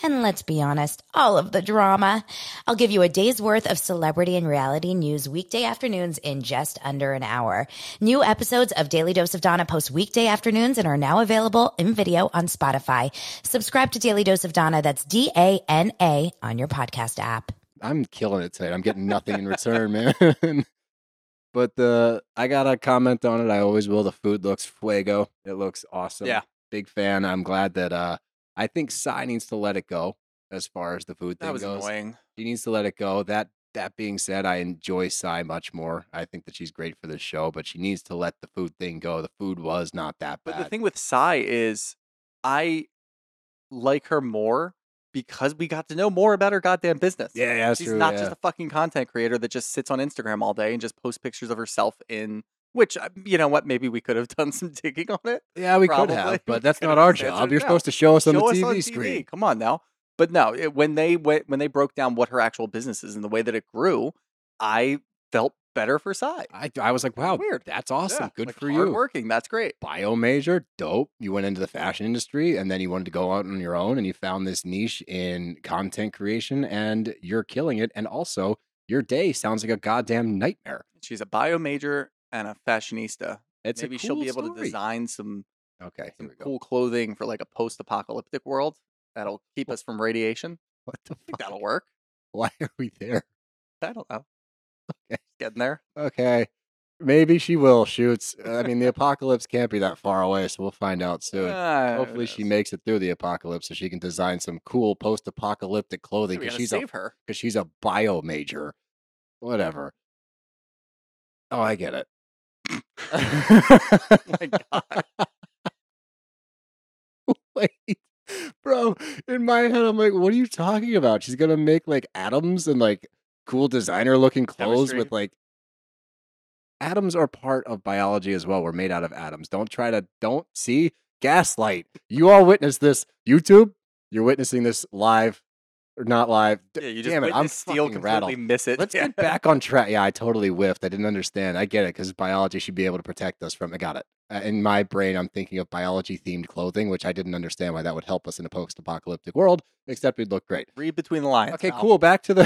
And let's be honest, all of the drama. I'll give you a day's worth of celebrity and reality news weekday afternoons in just under an hour. New episodes of Daily Dose of Donna post weekday afternoons and are now available in video on Spotify. Subscribe to Daily Dose of Donna. That's D A N A on your podcast app. I'm killing it tonight. I'm getting nothing in return, man. but the I gotta comment on it. I always will. The food looks fuego. It looks awesome. Yeah. Big fan. I'm glad that uh I think Sai needs to let it go as far as the food That thing was goes. annoying. She needs to let it go. That that being said, I enjoy Sai much more. I think that she's great for this show, but she needs to let the food thing go. The food was not that bad. But the thing with Sai is, I like her more because we got to know more about her goddamn business. yeah, yeah, that's She's true. not yeah. just a fucking content creator that just sits on Instagram all day and just posts pictures of herself in. Which uh, you know what? Maybe we could have done some digging on it. yeah, we probably. could have, but that's not our job. You're supposed to show us on Show the TV on TV. screen. Come on now. But no, it, when they went, when they broke down what her actual business is and the way that it grew, I felt better for Sai. I, I was like, wow, Weird. That's awesome. Yeah, Good like, for you. Working. That's great. bio major, dope. You went into the fashion industry and then you wanted to go out on your own and you found this niche in content creation and you're killing it. And also, your day sounds like a goddamn nightmare. She's a bio major and a fashionista. It's Maybe a she'll be able to design some Okay, some cool clothing for like a post-apocalyptic world that'll keep us from radiation. What the fuck? that'll work. Why are we there? I don't know. Okay. Getting there. Okay. Maybe she will. Shoots. I mean, the apocalypse can't be that far away, so we'll find out soon. Ah, who Hopefully, she makes it through the apocalypse so she can design some cool post-apocalyptic clothing because she's save her. because she's a bio major. Whatever. Oh, I get it. Oh my God. Wait, bro. In my head, I'm like, what are you talking about? She's gonna make like atoms and like cool designer looking clothes with like atoms are part of biology as well. We're made out of atoms. Don't try to don't see gaslight. You all witnessed this. YouTube, you're witnessing this live or not live. D- Yeah, you just Damn it, I'm Steel fucking completely rattled. miss it. Let's Yeah. get back on track. Yeah, I totally whiffed. I didn't understand. I get it because biology should be able to protect us from. I got it. Uh, in my brain, I'm thinking of biology themed clothing, which I didn't understand why that would help us in a post apocalyptic world, except we'd look great. Read between the lines. Okay, pal. cool. Back to the.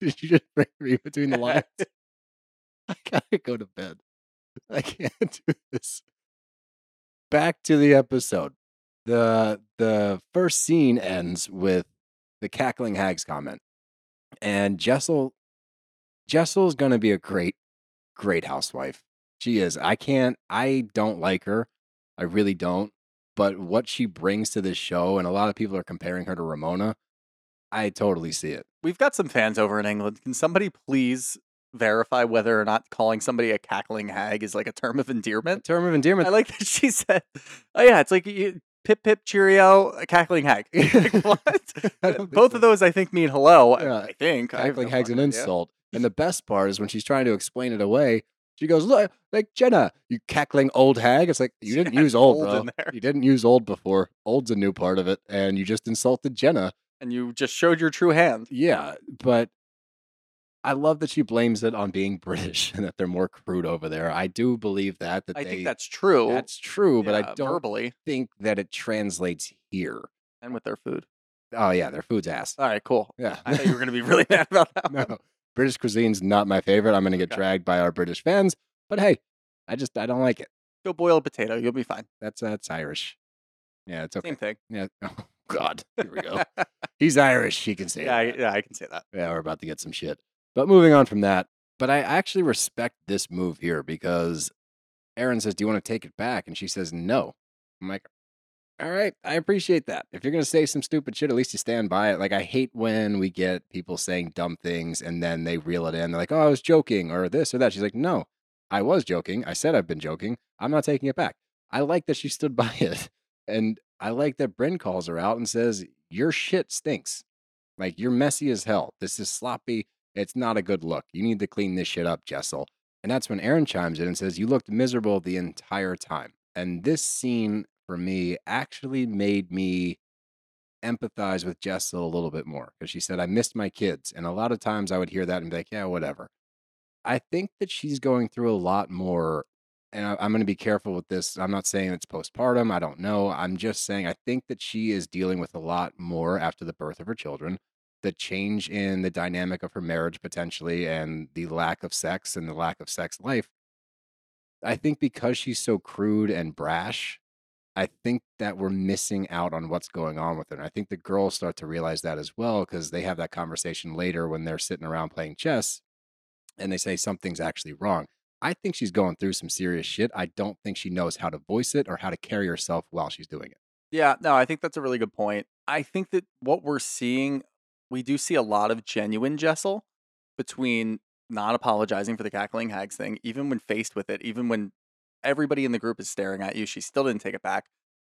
Did you just read between the lines? I gotta go to bed. I can't do this. Back to the episode. The the first scene ends with the cackling hags comment. And Jessel Jessel's gonna be a great, great housewife. She is. I can't I don't like her. I really don't. But what she brings to this show, and a lot of people are comparing her to Ramona, I totally see it. We've got some fans over in England. Can somebody please verify whether or not calling somebody a cackling hag is like a term of A endearment? term of endearment. I like that she said, "Oh yeah, it's like you, pip pip cheerio, a cackling hag." What? I Both so. of those, I think, mean hello. I- Yeah. I think I cackling no hag's an idea. insult. And the best part is when she's trying to explain it away, she goes, Look, like Jenna, you cackling old hag. It's like, you didn't use old, old bro. You didn't use old before. Old's a new part of it. And you just insulted Jenna. And you just showed your true hand. Yeah. But I love that she blames it on being British and that they're more crude over there. I do believe that. that I they, think that's true. that's true, but I yeah, don't verbally think that it translates here. and with their food. Oh, yeah. Their food's ass. All right, cool. Yeah. I thought you were going to be really mad about that. one. no, British cuisine's not my favorite. I'm going to get Okay. dragged by our British fans. But hey, I just, I don't like it. Go boil a potato. You'll be fine. That's that's Irish. Yeah, it's okay. Same thing. Yeah. Oh God. Here we go. He's Irish. He can say yeah, I, yeah, I can say that. Yeah, we're about to get some shit. But moving on from that, but I actually respect this move here because Erin says, "Do you want to take it back?" And she says, "No." I'm like, "All right, I appreciate that. If you're gonna say some stupid shit, at least you stand by it." Like I hate when we get people saying dumb things and then they reel it in. They're like, "Oh, I was joking," or this or that. She's like, "No, I was joking. I said I've been joking. I'm not taking it back." I like that she stood by it, and I like that Brynn calls her out and says, "Your shit stinks. Like you're messy as hell. This is sloppy." It's not a good look. You need to clean this shit up, Jessel. And that's when Erin chimes in and says, You looked miserable the entire time. And this scene for me actually made me empathize with Jessel a little bit more because she said, I missed my kids. And a lot of times I would hear that and be like, Yeah, whatever. I think that she's going through a lot more. And I, I'm going to be careful with this. I'm not saying it's postpartum. I don't know. I'm just saying I think that she is dealing with a lot more after the birth of her children the change in the dynamic of her marriage potentially and the lack of sex and the lack of sex life i think because she's so crude and brash i think that we're missing out on what's going on with her and i think the girls start to realize that as well because they have that conversation later when they're sitting around playing chess and they say something's actually wrong i think she's going through some serious shit i don't think she knows how to voice it or how to carry herself while she's doing it Yeah, no, I think that's a really good point. I think that what we're seeing, we do see a lot of genuine Jessel between not apologizing for the cackling hags thing, even when faced with it, even when everybody in the group is staring at you, she still didn't take it back.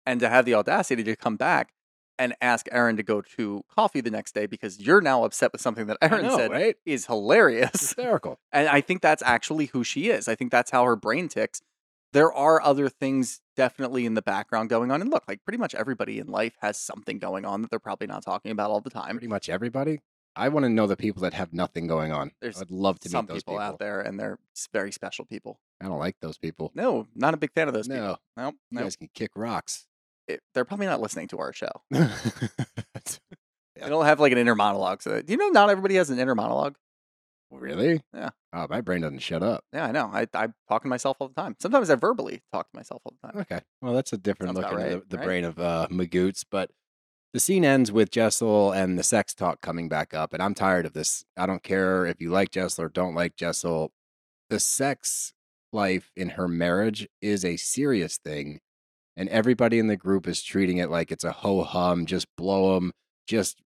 And to have the audacity to come back and ask Erin to go to coffee the next day because you're now upset with something that Erin know, said right is hilarious. hysterical And I think that's actually who she is. I think that's how her brain ticks. There are other things definitely in the background going on. And look, like pretty much everybody in life has something going on that they're probably not talking about all the time. pretty much everybody. I want to know the people that have nothing going on. There's I'd love to Some meet those people, people. out there, and they're very special people. I don't like those people. No, not a big fan of those no, people. No, you no. guys can kick rocks. It- they're probably not listening to our show. That's- They don't have like an inner monologue. So, do you know not everybody has an inner monologue? Really? Yeah. Oh, my brain doesn't shut up. Yeah, I know. I, I talk to myself all the time. Sometimes I verbally talk to myself all the time. Okay. Well, that's a different Sounds look into right, the, the right? brain of uh, Magoots. But the scene ends with Jessel and the sex talk coming back up. And I'm tired of this. I don't care if you like Jessel or don't like Jessel. the sex life in her marriage is a serious thing, and everybody in the group is treating it like it's a ho hum, just blow them, just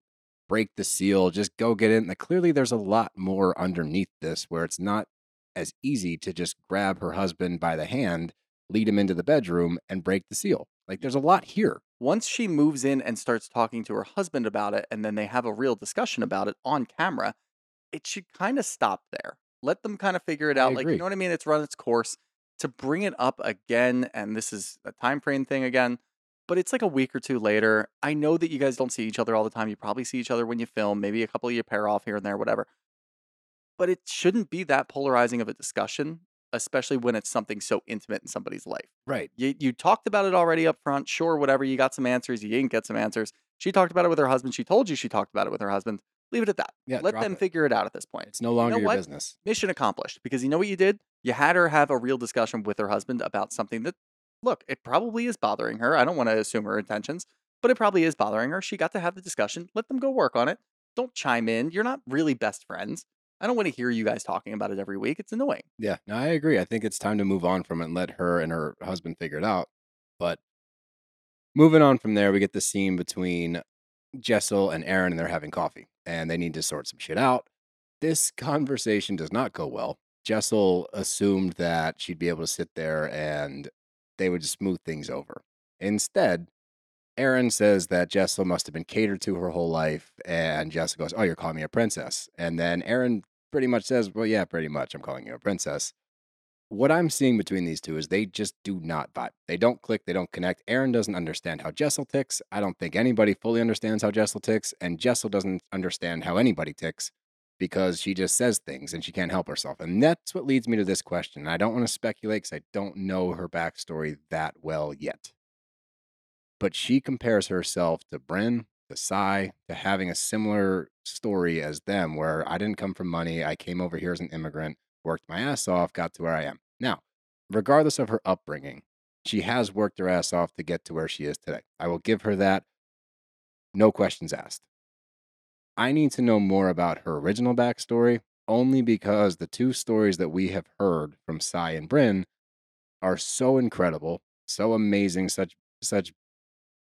break the seal, just go get in. Like, clearly, there's a lot more underneath this where it's not as easy to just grab her husband by the hand, lead him into the bedroom, and break the seal. Like, there's a lot here. Once she moves in and starts talking to her husband about it, and then they have a real discussion about it on camera, it should kind of stop there. Let them kind of figure it out. Like, you know what I mean? It's run its course. To bring it up again, and this is a time frame thing again, but it's like a week or two later. I know that you guys don't see each other all the time. You probably see each other when you film, maybe a couple of you pair off here and there, whatever. But it shouldn't be that polarizing of a discussion, especially when it's something so intimate in somebody's life. Right. You you talked about it already up front. Sure, whatever. You got some answers. You didn't get some answers. She talked about it with her husband. She told you she talked about it with her husband. Leave it at that. Yeah. Let them it. figure it out at this point. It's no longer your what? business. Mission accomplished. Because you know what you did? You had her have a real discussion with her husband about something that, look, it probably is bothering her. I don't want to assume her intentions, but it probably is bothering her. She got to have the discussion. Let them go work on it. Don't chime in. You're not really best friends. I don't want to hear you guys talking about it every week. It's annoying. Yeah, no, I agree. I think it's time to move on from it and let her and her husband figure it out. But moving on from there, we get the scene between Jessel and Erin, and they're having coffee, and they need to sort some shit out. This conversation does not go well. Jessel assumed that she'd be able to sit there and they would smooth things over. Instead, Erin says that Jessel must have been catered to her whole life, and Jessel goes, "Oh, you're calling me a princess." And then Erin pretty much says, "Well, yeah, pretty much. I'm calling you a princess." What I'm seeing between these two is they just do not vibe. They don't click. They don't connect. Erin doesn't understand how Jessel ticks. I don't think anybody fully understands how Jessel ticks, and Jessel doesn't understand how anybody ticks because she just says things and she can't help herself. And that's what leads me to this question. I don't want to speculate because I don't know her backstory that well yet. But she compares herself to Brynn, to Sai, to having a similar story as them, where I didn't come from money. I came over here as an immigrant, worked my ass off, got to where I am. Now, regardless of her upbringing, she has worked her ass off to get to where she is today. I will give her that. No questions asked. I need to know more about her original backstory only because the two stories that we have heard from Sai and Brynn are so incredible, so amazing, such such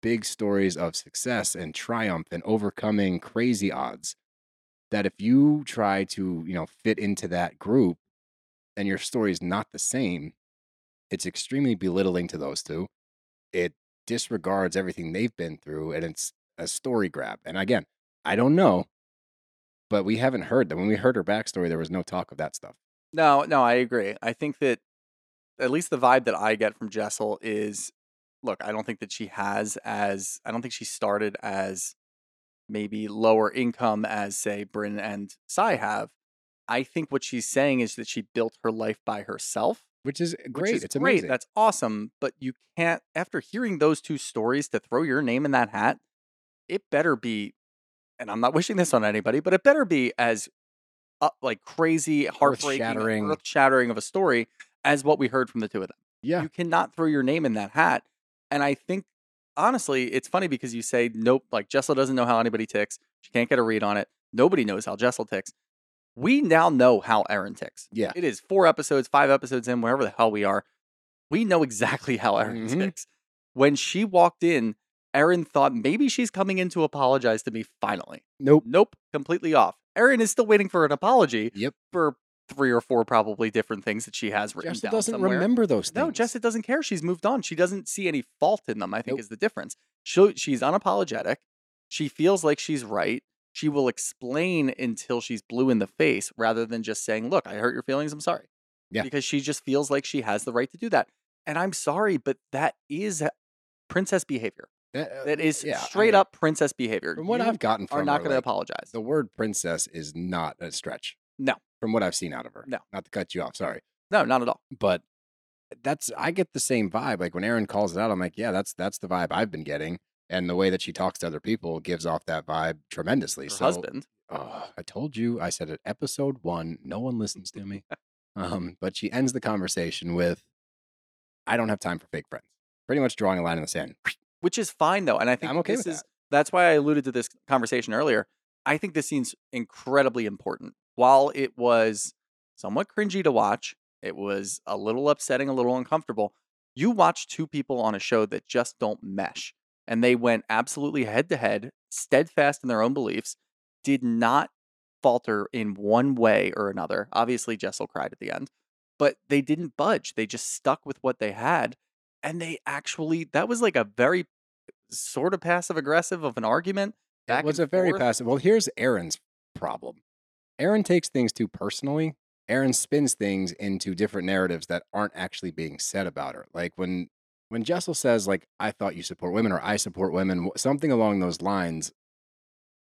big stories of success and triumph and overcoming crazy odds that if you try to, you know, fit into that group and your story is not the same, it's extremely belittling to those two. It disregards everything they've been through and it's a story grab. And again, I don't know, but we haven't heard that. When we heard her backstory, there was no talk of that stuff. No, no, I agree. I think that at least the vibe that I get from Jessel is look, I don't think that she has as I don't think she started as maybe lower income as say Brynn and Sai have. I think what she's saying is that she built her life by herself. Which is which great. is it's great. amazing. That's awesome. But you can't after hearing those two stories to throw your name in that hat, it better be and I'm not wishing this on anybody, but it better be as uh, like crazy, heartbreaking, Earth-shattering. earth shattering of a story as what we heard from the two of them. yeah. You cannot throw your name in that hat. And I think honestly, it's funny because you say nope, like Jessel doesn't know how anybody ticks. She can't get a read on it. Nobody knows how Jessel ticks. We now know how Erin ticks. Yeah. It is four episodes, five episodes in, wherever the hell we are. We know exactly how Erin Mhm. ticks. When she walked in, Erin thought maybe she's coming in to apologize to me finally. Nope. Nope, completely off. Erin is still waiting for an apology Yep. for three or four probably different things that she has written Jessel down doesn't somewhere. remember those things. No, Jessica doesn't care. She's moved on. She doesn't see any fault in them, I think Nope. is the difference. She, she's unapologetic. She feels like she's right. She will explain until she's blue in the face rather than just saying, Look, I hurt your feelings. I'm sorry. Yeah. Because she just feels like she has the right to do that. And I'm sorry, but that is princess behavior. That, uh, That is yeah, straight I- up princess behavior. From what You I've gotten from her, are not going to apologize. The word princess is not a stretch. No. From what I've seen out of her. No. Not to cut you off, sorry. No, not at all. But that's I get the same vibe. Like when Erin calls it out, I'm like, yeah, that's that's the vibe I've been getting. And the way that she talks to other people gives off that vibe tremendously. Her so husband. oh, I told you, I said it episode one, no one listens to me. um, but she ends the conversation with, I don't have time for fake friends. Pretty much drawing a line in the sand. Which is fine though. And I think I'm okay this with is that's why I alluded to this conversation earlier. I think this scene's incredibly important. While it was somewhat cringy to watch, It was a little upsetting, a little uncomfortable. You watch two people on a show that just don't mesh, and they went absolutely head to head, steadfast in their own beliefs, did not falter in one way or another. Obviously, Jessel cried at the end, but they didn't budge. They just stuck with what they had, and they actually that was like a very sort of passive aggressive of an argument. It was a very forth. passive. Well, here's Erin's problem. Erin takes things too personally. Erin spins things into different narratives that aren't actually being said about her. Like when when Jessel says like I thought you support women or I support women, something along those lines.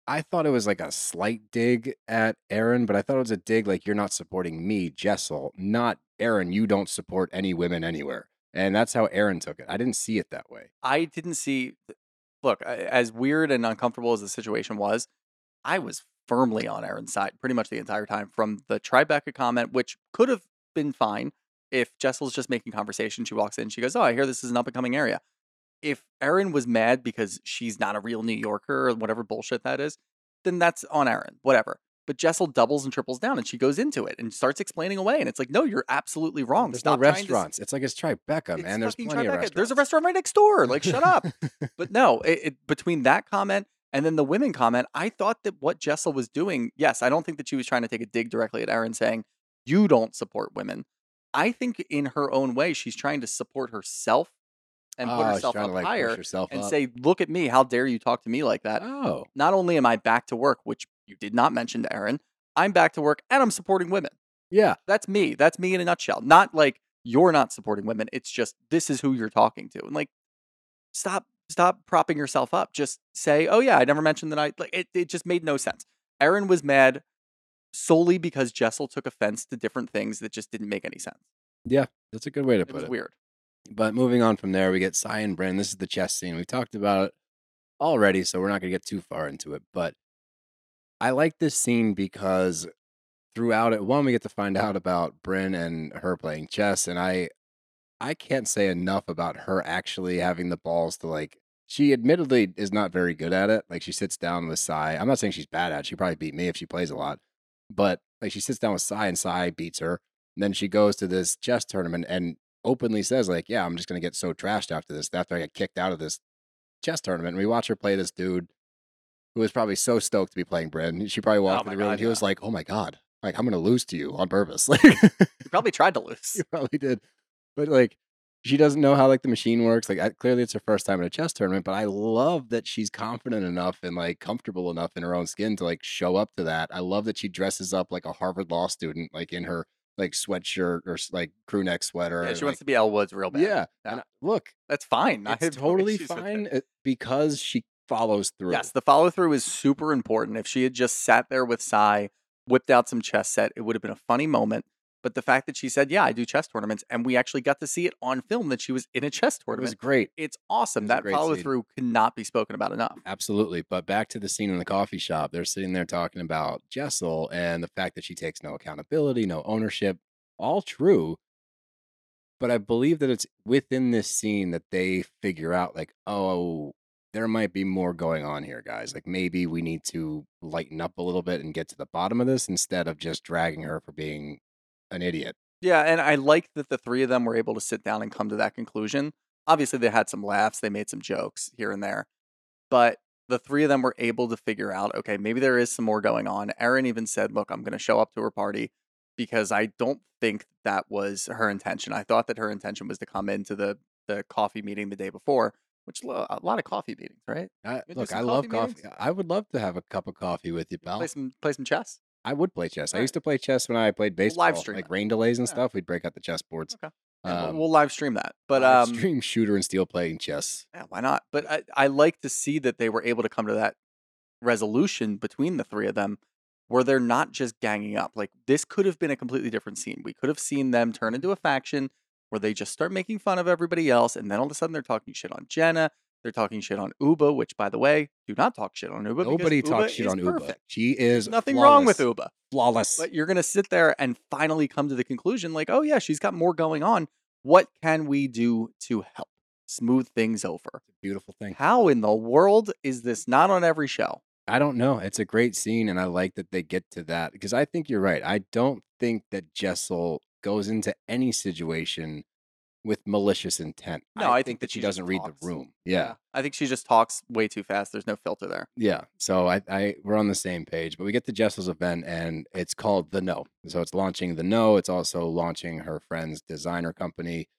I thought it was like a slight dig at Erin, but I thought it was a dig like you're not supporting me, Jessel, not Erin. You don't support any women anywhere, and that's how Erin took it. I didn't see it that way. I didn't see. Look, as weird and uncomfortable as the situation was, I was firmly on Erin's side pretty much the entire time from the Tribeca comment, which could have been fine if Jessel's just making conversation. She walks in, she goes, "Oh, I hear this is an up and coming area." If Erin was mad because she's not a real New Yorker or whatever bullshit that is, then that's on Erin, whatever. But Jessel doubles and triples down, and she goes into it and starts explaining away, and it's like, no, you're absolutely wrong. There's Stop no trying to restaurants. It's like it's Tribeca, it's man. There's plenty of restaurants. There's a restaurant right next door. Like, shut up. But no, it, it, between that comment and then the women comment, I thought that what Jessel was doing, yes, I don't think that she was trying to take a dig directly at Erin saying, you don't support women. I think in her own way, she's trying to support herself and put Oh, herself up like, higher and up. say, look at me. How dare you talk to me like that? oh, Not only am I back to work, which you did not mention to Erin, I'm back to work and I'm supporting women. yeah. That's me. That's me in a nutshell. Not like you're not supporting women. It's just this is who you're talking to. And like stop stop propping yourself up. Just say, "Oh yeah, I never mentioned that I like it it just made no sense." Erin was mad solely because Jessel took offense to different things that just didn't make any sense. Yeah, that's a good way to It put it. weird. But moving on from there, we get Sai and Brynn. This is the chess scene. We talked about it already, so we're not going to get too far into it. But I like this scene because throughout it, one, we get to find out about Brynn and her playing chess, and I, I can't say enough about her actually having the balls to like. She admittedly is not very good at it. Like she sits down with Sai. I'm not saying she's bad at it. She probably beat me if she plays a lot, but like she sits down with Sai and Sai beats her. And then she goes to this chess tournament and openly says like, "Yeah, I'm just gonna get so trashed after this. After I get kicked out of this chess tournament." And we watch her play this dude who was probably so stoked to be playing Brynn. She probably walked Oh to my the room God, and he was like, "Oh my god, like I'm gonna lose to you on purpose." Like You probably tried to lose. you probably did, but like she doesn't know how like the machine works. Like I, clearly it's her first time in a chess tournament, but I love that she's confident enough and like comfortable enough in her own skin to like show up to that. I love that she dresses up like a Harvard law student, like in her like sweatshirt or like crew neck sweater. Yeah, she wants like- to be Elle Woods real bad. yeah. Yeah. And I- look, That's fine. It's no totally issues with it. fine uh, because she follows through. Yes, the follow through is super important. If she had just sat there with Sai, whipped out some chess set, it would have been a funny moment. But the fact that she said, "Yeah, I do chess tournaments," and we actually got to see it on film that she was in a chess tournament. it was great. it's awesome. it That follow through cannot be spoken about enough. Absolutely. But back to the scene in the coffee shop. They're sitting there talking about Jessel and the fact that she takes no accountability, no ownership. All true. But I believe that it's within this scene that they figure out, like, oh, there might be more going on here, guys. Like, maybe we need to lighten up a little bit and get to the bottom of this instead of just dragging her for being an idiot. Yeah, and I like that the three of them were able to sit down and come to that conclusion. Obviously, they had some laughs, they made some jokes here and there, but the three of them were able to figure out, okay, maybe there is some more going on. Erin even said, "Look, I'm going to show up to her party because I don't think that was her intention. I thought that her intention was to come into the the coffee meeting the day before, which lo- a lot of coffee meetings, right? I, look, I love coffee coffee. I would love to have a cup of coffee with you, pal. Play some play some chess. I would play chess. I used to play chess when I played We'll baseball. live stream like it. rain delays and Yeah. stuff. We'd break out the chessboards. Okay. Yeah, we'll- Um, we'll live stream that. But live um, stream shooter and steel playing chess. Yeah, why not? But I, I like to see that they were able to come to that resolution between the three of them where they're not just ganging up. Like this could have been a completely different scene. We could have seen them turn into a faction where they just start making fun of everybody else and then all of a sudden they're talking shit on Jenna. They're talking shit on Ubah, which by the way, do not talk shit on Ubah. Nobody Ubah talks shit on Ubah. perfect. She is There's nothing wrong with flawless. Ubah. Flawless. But you're gonna sit there and finally come to the conclusion, like, oh yeah, she's got more going on. What can we do to help smooth things over? Beautiful thing. How in the world is this not on every show? I don't know. It's a great scene, and I like that they get to that because I think you're right. I don't think that Jessel goes into any situation with malicious intent. No, I, think, that she just doesn't read talks. the room. Yeah. I think she just talks way too fast. There's no filter there. Yeah. So I, I we're on the same page, but we get to Jessel's event and it's called The No. So it's launching The No. It's also launching her friend's designer company.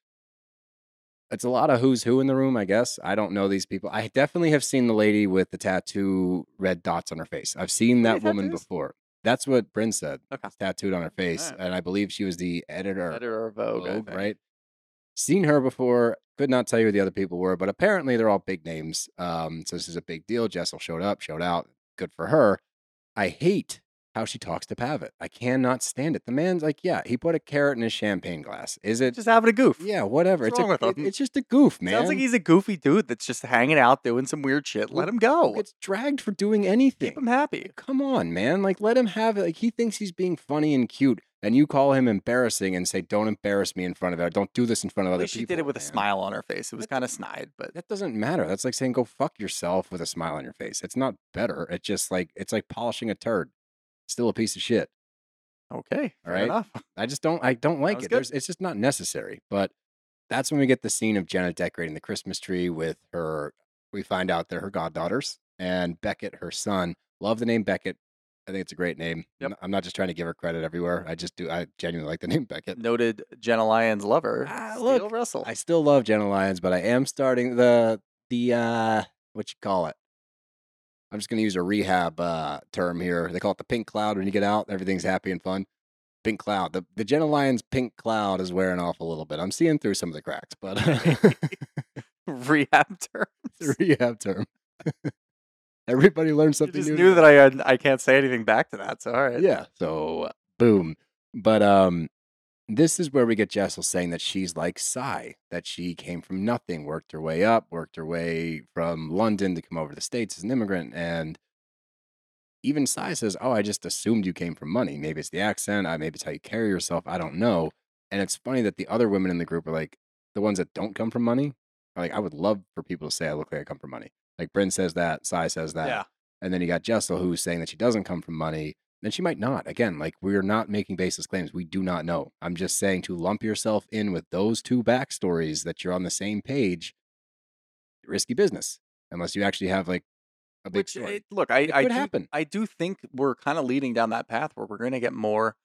It's a lot of who's who in the room, I guess. I don't know these people. I definitely have seen the lady with the tattoo red dots on her face. I've seen that woman tattoos? before. That's what Brynn said. Okay. Tattooed on her face. Alright. And I believe she was the editor Editor of Vogue, Vogue, right? Seen her before. Could not tell you who the other people were, but apparently they're all big names. Um, so this is a big deal. Jessel showed up, showed out. Good for her. I hate how she talks to Pavit. I cannot stand it. The man's like, yeah, he put a carrot in his champagne glass. Is it? Just having a goof. yeah, whatever. What's it's wrong a, with it- it's just a goof, man. Sounds like he's a goofy dude that's just hanging out doing some weird shit. Let him go. gets dragged for doing anything. Keep him happy. Come on, man. Like, let him have it. Like, he thinks he's being funny and cute, and you call him embarrassing and say, "Don't embarrass me in front of her. Don't do this in front of other she people." did it with a smile on her face. It was kind of snide, but That doesn't matter. That's like saying, "Go fuck yourself" with a smile on your face. It's not better. It's just like it's like polishing a turd. Still a piece of shit. okay. All right. enough. I just don't. I don't like it. good. There's, it's just not necessary. But that's when we get the scene of Jenna decorating the Christmas tree with her. We find out they're her goddaughters and Beckett, her son. Love the name Beckett. I think it's a great name. Yep. I'm not just trying to give her credit everywhere. I just do. I genuinely like the name Beckett. Noted Jenna Lyons lover, Ah, Steele look, Russell. I still love Jenna Lyons, but I am starting the the uh what you call it. I'm just gonna use a rehab uh term here. They call it the pink cloud when you get out, everything's happy and fun. Pink cloud. The the Jenna Lyons pink cloud is wearing off a little bit. I'm seeing through some of the cracks, but Rehab term. rehab term. Everybody learns I something just new. knew that I had, I can't say anything back to that. So all right. Yeah. So boom. But um this is where we get Jessel saying that she's like Sai, that she came from nothing, worked her way up, worked her way from London to come over to the States as an immigrant. And even Sai says, Oh, I just assumed you came from money. Maybe it's the accent, I maybe it's how you carry yourself. I don't know. And it's funny that the other women in the group are like the ones that don't come from money. Like, I would love for people to say I look like I come from money. Like Brynn says that, Sai says that. Yeah. And then you got Jessel who's saying that she doesn't come from money. Then she might not. Again, like we're not making baseless claims. We do not know. I'm just saying to lump yourself in with those two backstories that you're on the same page. Risky business, unless you actually have like a big Which story. it, look, I It I could do, happen. I do think we're kind of leading down that path where we're going to get more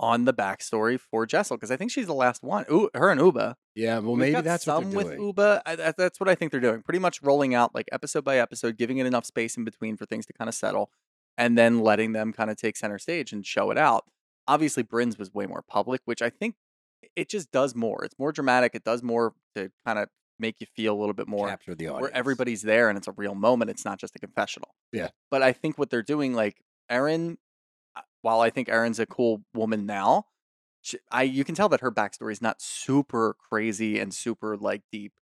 on the backstory for Jessel because I think she's the last one. Ooh, her and Ubah. yeah, well, We've maybe that's some with. Ubah. I, that, that's what I think they're doing. Pretty much rolling out like episode by episode, giving it enough space in between for things to kind of settle, and then letting them kind of take center stage and show it out. Obviously, Brynn's was way more public, which I think it just does more. It's more dramatic. It does more to kind of make you feel a little bit more Capture the audience. where everybody's there and it's a real moment. It's not just a confessional. Yeah. But I think what they're doing, like Erin, uh, while I think Erin's a cool woman now, she, I you can tell that her backstory is not super crazy and super like deep.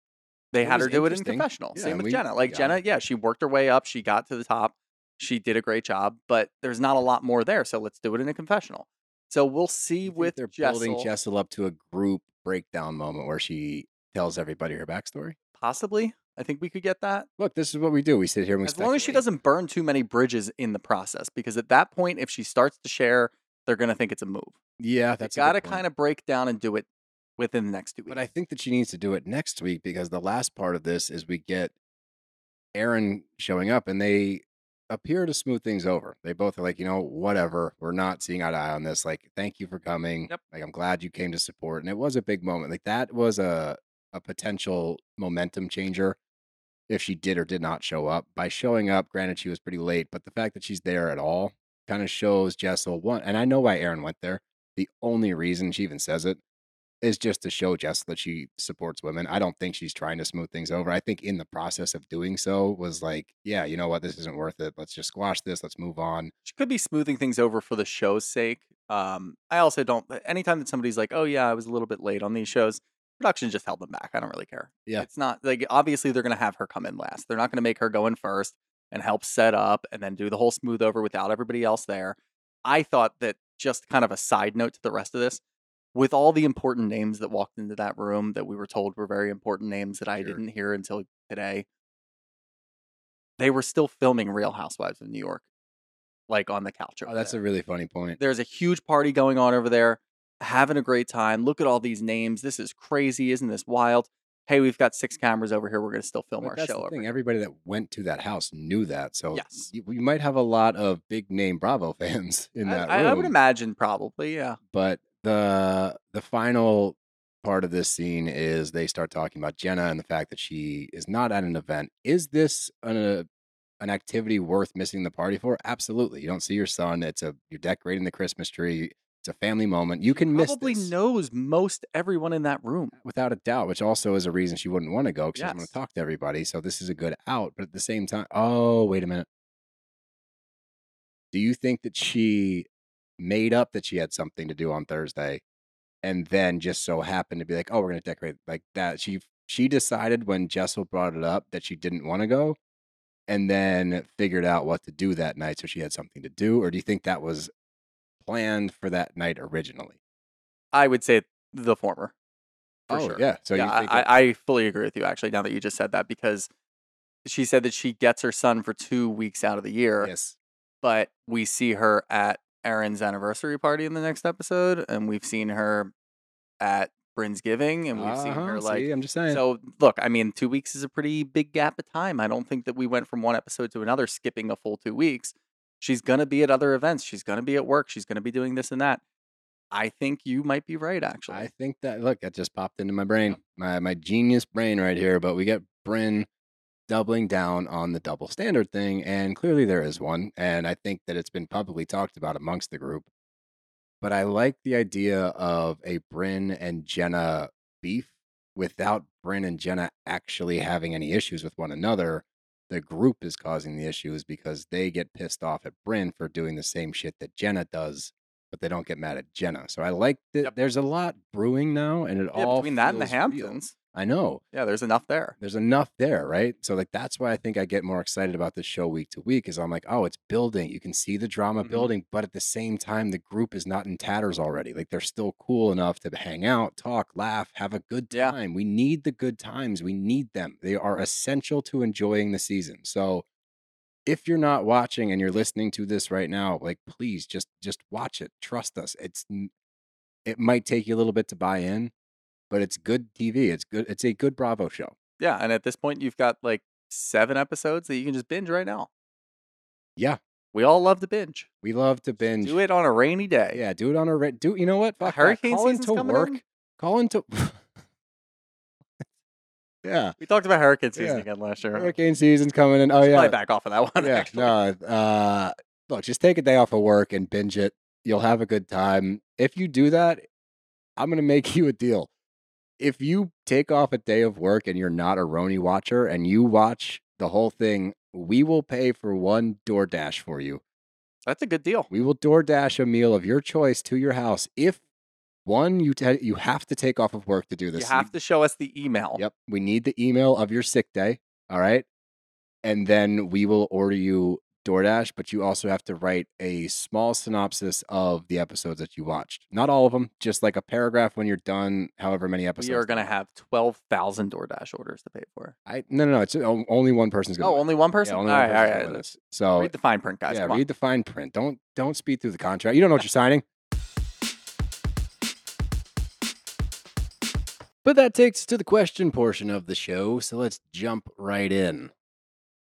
They had her do it in confessional. Yeah, Same with we- Jenna. Like got Jenna, yeah, she worked her way up. She got to the top. She did a great job, but there's not a lot more there. So let's do it in a confessional. So we'll see with they're Jessel, building Jessel up to a group breakdown moment where she tells everybody her backstory. possibly. I think we could get that. Look, this is what we do. We sit here and we as long as she doesn't burn too many bridges in the process because at that point if she starts to share they're going to think it's a move Yeah, that's got to kind of break down and do it within the next two weeks But I think that she needs to do it next week because the last part of this is we get Erin showing up and they appear to smooth things over. They both are like, you know, whatever. We're not seeing eye to eye on this. Like, thank you for coming. Yep. Like, I'm glad you came to support. And it was a big moment. Like, that was a, a potential momentum changer if she did or did not show up. By showing up, granted, she was pretty late, but the fact that she's there at all kind of shows Jessel one. And I know why Erin went there. The only reason she even says it is just to show Jess that she supports women. I don't think she's trying to smooth things over. I think in the process of doing so was like, yeah, you know what, this isn't worth it. Let's just squash this. Let's move on. she could be smoothing things over for the show's sake um i also don't anytime that somebody's like oh yeah i was a little bit late on these shows production just held them back i don't really care Yeah. it's not like obviously they're going to have her come in last they're not going to make her go in first and help set up and then do the whole smooth over without everybody else there i thought that just kind of a side note to the rest of this with all the important names that walked into that room that we were told were very important names that i Sure. didn't hear until today they were still filming real housewives of new york like on the couch Oh, that's there a really funny point. there's a huge party going on over there. Having a great time. Look at all these names. This is crazy. Isn't this wild? Hey, we've got six cameras over here. We're going to still film But our that's show. the over thing. here." Everybody that went to that house knew that. So Yes. you, you might have a lot of big name Bravo fans in I, that I- room. I would imagine probably, yeah. but the the final part of this scene is they start talking about Jenna and the fact that she is not at an event. Is this an uh, an activity worth missing the party for? Absolutely. You don't see your son. It's a you're decorating the Christmas tree. It's a family moment. You can miss Probably this knows most everyone in that room. without a doubt, which also is a reason she wouldn't want to go because she doesn't want to talk to everybody. So this is a good out. But at the same time, oh wait a minute. Do you think that she made up that she had something to do on Thursday, and then just so happened to be like, oh, we're gonna decorate like that? She she decided when Jessel brought it up that she didn't want to go, and then figured out what to do that night, so she had something to do. Or do you think that was planned for that night originally? I would say the former. For oh sure. yeah. So yeah, you I, it- I fully agree with you actually now that you just said that because she said that she gets her son for two weeks out of the year, yes. but we see her at Erin's anniversary party in the next episode, and we've seen her at Brynn's Giving, and we've seen her Uh-huh, like see, I'm just saying. So look, I mean, two weeks is a pretty big gap of time. I don't think that we went from one episode to another, skipping a full two weeks. She's gonna be at other events. She's gonna be at work. She's gonna be doing this and that. I think you might be right, actually. I think that look, that just popped into my brain, my my genius brain right here. But we get Brynn doubling down on the double standard thing, and clearly there is one, and I think that it's been publicly talked about amongst the group. But I like the idea of a Brynn and Jenna beef without Brynn and Jenna actually having any issues with one another. The group is causing the issues because they get pissed off at Brynn for doing the same shit that Jenna does but they don't get mad at Jenna. So I like that Yep. there's a lot brewing now, and it yeah, all between that and the. Hamptons, I know yeah, there's enough there. there's enough there, right? So like that's why I think I get more excited about this show week to week. Is I'm like, oh, it's building. You can see the drama Mhm. building, but at the same time, the group is not in tatters already. Like they're still cool enough to hang out, talk, laugh, have a good Yeah. time. We need the good times. We need them. They are essential to enjoying the season. So if you're not watching and you're listening to this right now, like please just just watch it. Trust us. It's it might take you a little bit to buy in, but it's good TV. It's good. It's a good Bravo show. Yeah, and at this point, you've got like seven episodes that you can just binge right now. Yeah, We all love to binge. we love to binge. Do it on a rainy day. Yeah, do it on a re- do. You know what? Fuck that. hurricane Call season's into work. in? Call into. yeah, We talked about hurricane season Yeah. again last year. hurricane season's coming in. Oh yeah, probably back off of that one. yeah. actually. No, uh, look, just take a day off of work and binge it. You'll have a good time. If you do that, I'm gonna make you a deal. If you take off a day of work and you're not a RHONY watcher and you watch the whole thing, we will pay for one DoorDash for you. That's a good deal. We will DoorDash a meal of your choice to your house. If one, you you have to take off of work to do this. You have to show us the email. Yep. We need the email of your sick day. All right. And then we will order you DoorDash, but you also have to write a small synopsis of the episodes that you watched. Not all of them, just like a paragraph when you're done, however many episodes. We are going to have 12,000 DoorDash orders to pay for. I no no no. It's only one person's going. to Oh, only one person? only all one right, person's right. let's this. So read the fine print, guys. yeah, Come on. read the fine print. Don't don't speed through the contract. You don't know what you're signing. But that takes us to the question portion of the show, so let's jump right in.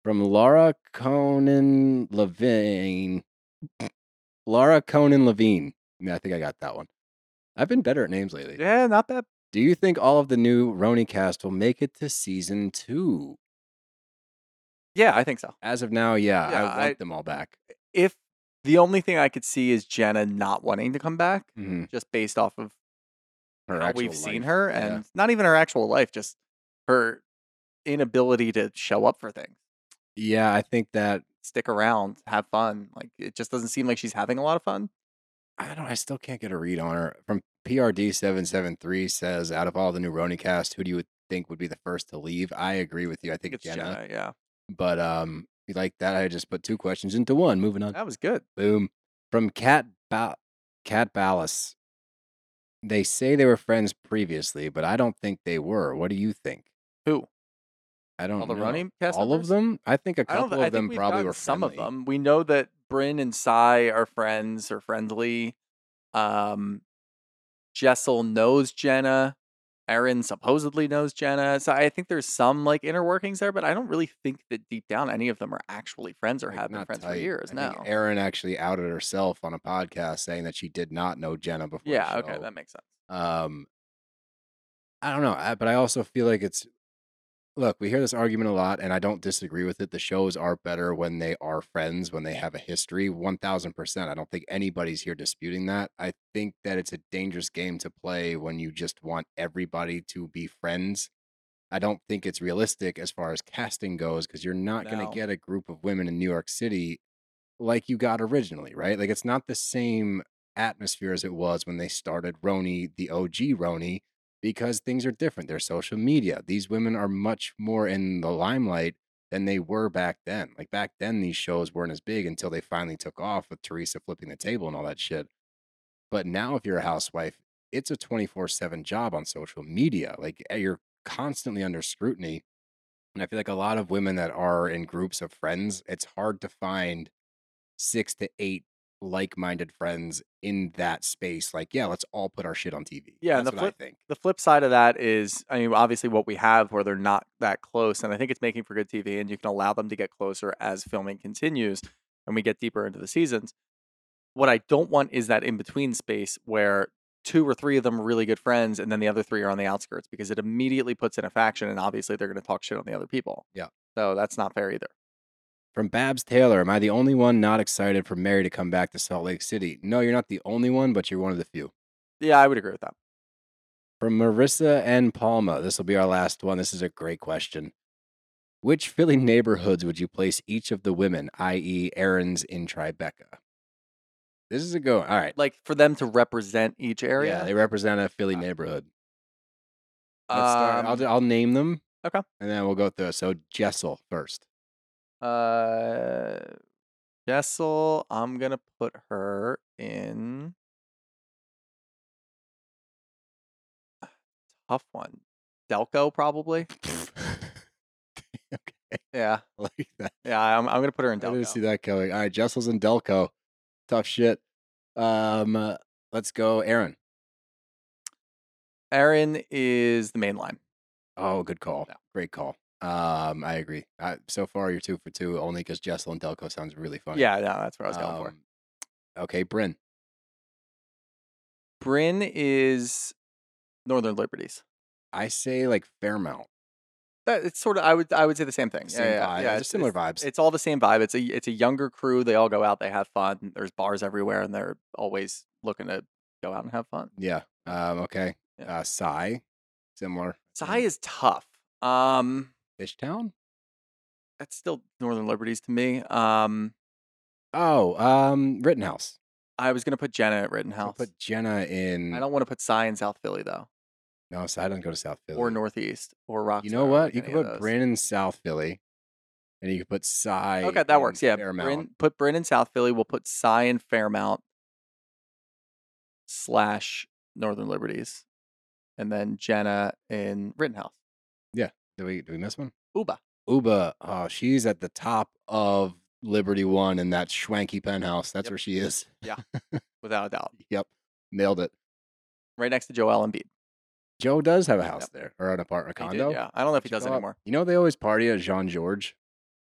From Laura Conan Levine. Laura Conan Levine. Yeah, I think I got that one. I've been better at names lately. Yeah, not bad. Do you think all of the new RHONY cast will make it to season two? Yeah, I think so. As of now, yeah, Yeah, I want I- them all back. If the only thing I could see is Jenna not wanting to come back, Mhm. just based off of Her how we've seen life, her, yeah. and not even her actual life, just her inability to show up for things, Yeah, I think that stick around, have fun. Like it just doesn't seem like she's having a lot of fun. I don't. I still can't get a read on her. From PRD seven seven three says, out of all the new RHONY cast, who do you think would be the first to leave? I agree with you. I think It's Jenna, Jenna. Yeah, but um, you like that? I just put two questions into one. Moving on. that was good. Boom. From Cat ba- Cat Ballas. They say they were friends previously, but I don't think they were. What do you think? Who? I don't All the know. running cast All members? of them? I think a couple I of them probably were some of them. We know that Brynn and Sai are friends or friendly. Um, Jessel knows Jenna. Erin supposedly knows Jenna. So I think there's some like inner workings there, but I don't really think that deep down any of them are actually friends or Like, have been friends for years. I no. think Erin actually outed herself on a podcast saying that she did not know Jenna before. yeah, okay, that makes sense. Um, I don't know, I, but I also feel like it's. Look, we hear this argument a lot, and I don't disagree with it. The shows are better when they are friends, when they have a history. One thousand percent. I don't think anybody's here disputing that. I think that it's a dangerous game to play when you just want everybody to be friends. I don't think it's realistic as far as casting goes because you're not going No. to get a group of women in New York City like you got originally, right? Like it's not the same atmosphere as it was when they started RHONY, the OG RHONY, because things are different. There's social media. These women are much more in the limelight than they were back then. Like back then, these shows weren't as big until they finally took off with Teresa flipping the table and all that shit. But now, if you're a housewife, it's a 24 7 job on social media. Like eh, you're constantly under scrutiny. And I feel like a lot of women that are in groups of friends, it's hard to find six to eight like-minded friends in that space. Like, yeah, let's all put our shit on TV. Yeah, and That's the what flip- I think. The flip side of that is, I mean, obviously what we have where they're not that close, and I think it's making for good TV, and you can allow them to get closer as filming continues and we get deeper into the seasons. What I don't want is that in between space where two or three of them are really good friends and then the other three are on the outskirts because it immediately puts in a faction and obviously they're going to talk shit on the other people. Yeah. So that's not fair either. From Babs Taylor, am I the only one not excited for Mary to come back to Salt Lake City? No, you're not the only one, but you're one of the few. Yeah, I would agree with that. From Marissa and Palma, this will be our last one. This is a great question. Which Philly neighborhoods would you place each of the women, i.e., Erin's in Tribeca? This is a go. All right. Like for them to represent each area. Yeah, they represent a Philly Uh, neighborhood. Let's start. I'll, Um, I'll name them. Okay. And then we'll go through. So Jessel first. Uh, Jessel, I'm gonna put her in. Tough one. Delco, probably. okay. Yeah, I like that. yeah. I'm, I'm gonna put her in Delco. I didn't see that coming. All right, Jessel's in Delco. Tough shit. Um, uh, let's go, Erin. Erin is the main line. Oh, good call. Yeah. Great call. Um, I agree. I, so far, you're two for two, only because Jessel and Delco sounds really funny. Yeah, yeah, that's what I was going for. Um, Okay, Brynn. Brynn is Northern Liberties. I say like Fairmount. That it's sort of I would I would say the same thing. Same yeah, yeah, vibe. yeah. It's, similar it's, vibes. It's all the same vibe. It's a it's a younger crew. They all go out. They have fun. There's bars everywhere, and they're always looking to go out and have fun. Yeah. Um, okay. Yeah. Uh, Sai. Similar. Sai is tough. Um, Fishtown? that's still Northern Liberties to me. Um, Oh, um, Rittenhouse. I was gonna put Jenna at Rittenhouse. put Jenna in. I don't want to put Sai in South Philly though, No, Sai doesn't go to South Philly. or Northeast, or Rock. You know what? You could put Brynn in South Philly, and you could put Sai. Okay, that works. Yeah, Fairmount. Brynn, put Brynn in South Philly. We'll put Sai in Fairmount slash Northern Liberties, and then Jenna in Rittenhouse. Did we? Did we miss one? Ubah. Ubah. Oh, she's at the top of Liberty One in that schwanky penthouse. That's Yep. where she is. Yeah, without a doubt. Yep. Nailed it. Right next to Joel Embiid. Joe does have a house Yep. there or an apartment, a He did, condo. yeah, I don't know if he Should does up. anymore. You know they always party at Jean-Georges.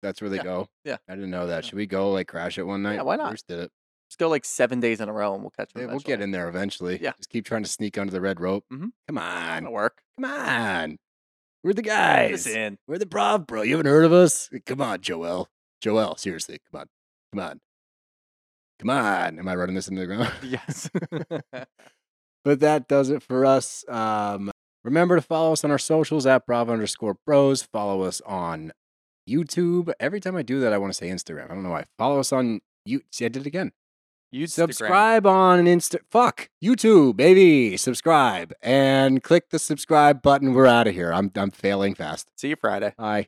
That's where they Yeah, go. yeah. I didn't know that. Should we go like crash it one night? Yeah, why not? Bruce did it. Let's go like seven days in a row, and we'll catch him. Yeah, we'll get in there eventually. Yeah. Just keep trying to sneak under the red rope. Mhm. Come on. work. Come on. We're the guys. in. We're the Brav, bro. You haven't heard of us? Come on, Joel. Joel, seriously. Come on. Come on. Come on. Am I running this into the ground? Yes. but that does it for us. Um, remember to follow us on our socials at Bravo underscore bros. Follow us on YouTube. Every time I do that, I want to say Instagram. I don't know why. Follow us on you. See, I did it again. Subscribe on Insta. Fuck YouTube, baby. Subscribe and click the subscribe button. We're out of here. I'm I'm failing fast. See you Friday. Bye.